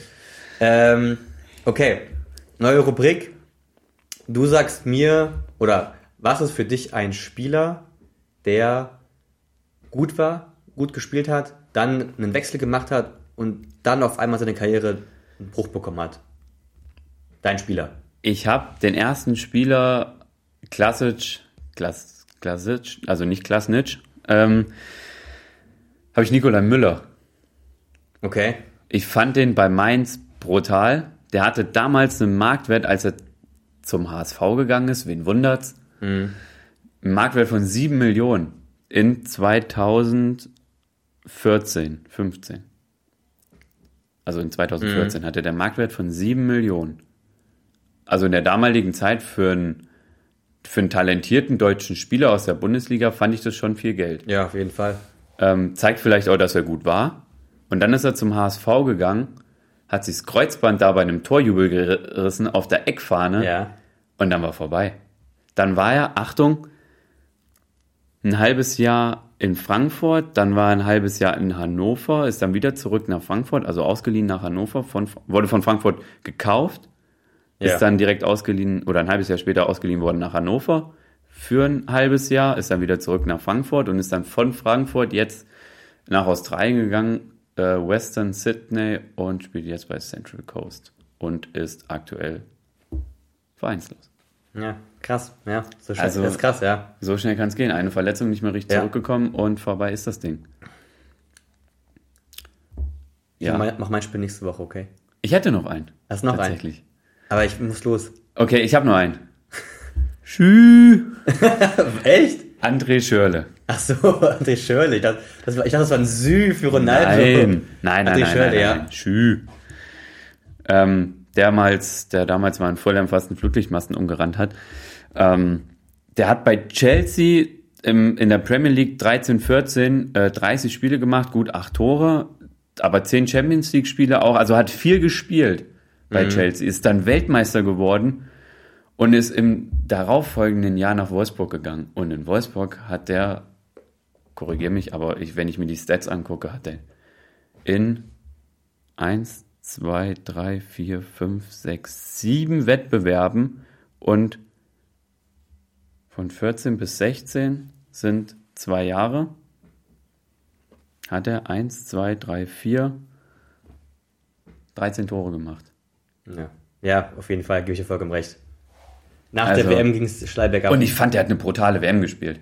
ähm, okay. Neue Rubrik. Du sagst mir, oder was ist für dich ein Spieler, der gut war, gut gespielt hat, dann einen Wechsel gemacht hat und dann auf einmal seine Karriere einen Bruch bekommen hat? Dein Spieler. Ich habe den ersten Spieler Klasic, Klas, Klasic, also nicht Klasnic, ähm, habe ich Nikolai Müller. Okay. Ich fand den bei Mainz brutal. Der hatte damals einen Marktwert, als er zum HSV gegangen ist, wen wundert's? Einen Marktwert von 7 Millionen in 2014, 15. Also in 2014 hatte der Marktwert von 7 Millionen. Also in der damaligen Zeit für einen, für einen talentierten deutschen Spieler aus der Bundesliga fand ich das schon viel Geld. Ja, auf jeden Fall. Ähm, zeigt vielleicht auch, dass er gut war. Und dann ist er zum HSV gegangen, hat sich das Kreuzband da bei einem Torjubel gerissen auf der Eckfahne Ja. und dann war vorbei. Dann war er, Achtung, ein halbes Jahr in Frankfurt, dann war er ein halbes Jahr in Hannover, ist dann wieder zurück nach Frankfurt, also ausgeliehen nach Hannover, von, wurde von Frankfurt gekauft, Ja. ist dann direkt ausgeliehen oder ein halbes Jahr später ausgeliehen worden nach Hannover für ein halbes Jahr, ist dann wieder zurück nach Frankfurt und ist dann von Frankfurt jetzt nach Australien gegangen, äh, Western Sydney und spielt jetzt bei Central Coast und ist aktuell vereinslos. Ja, krass. Ja, so schnell. Also- das ist krass, ja. So schnell kann es gehen. Eine Verletzung nicht mehr richtig Ja. zurückgekommen und vorbei ist das Ding. Ich Ja, mach mein Spiel nächste Woche, okay? ich hätte noch einen. Hast noch einen? Tatsächlich. Aber ich muss los. Okay, ich habe nur einen. <laughs> Schü. Echt? André Schörle. Ach so, <laughs> André Schörle. Ich dachte, das war, ich dachte, das war ein Sü für Ronaldo. Nein, nein, nein, André nein, Schörle, nein, ja. nein. Schü. Ähm, damals, der damals mal in Fulham fast einen Flutlichtmasten umgerannt hat. Ähm, der hat bei Chelsea im, in der Premier League 13, 14 äh, 30 Spiele gemacht, gut acht Tore, aber 10 Champions League Spiele auch, also hat viel gespielt bei Mhm. Chelsea, ist dann Weltmeister geworden und ist im darauffolgenden Jahr nach Wolfsburg gegangen. Und in Wolfsburg hat der, korrigiere mich, aber ich, wenn ich mir die Stats angucke, hat er in 1, 2, 3, 4, 5, 6, 7 Wettbewerben und von 14 bis 16 sind zwei Jahre. Hat er 1, 2, 3, 4, 13 Tore gemacht. Ja. ja, auf jeden Fall, gebe ich dir vollkommen recht. Nach Also- der WM ging es steil bergab. Und ich fand, er hat eine brutale WM gespielt.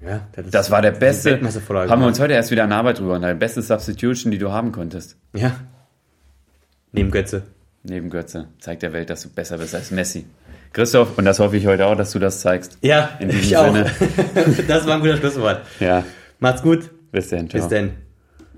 ja, das, Das war der beste. Haben wir uns heute erst wieder an Arbeit drüber unterhalten. Beste Substitution, die du haben konntest. Ja. Neben Götze. Neben Götze. Zeigt der Welt, dass du besser bist als Messi. Christoph, und das hoffe ich heute auch, dass du das zeigst. Ja, In diesem ich auch. Sinne. <laughs> das war ein guter Schlusswort. Ja. Macht's gut. Bis dann. Ciao. Bis denn.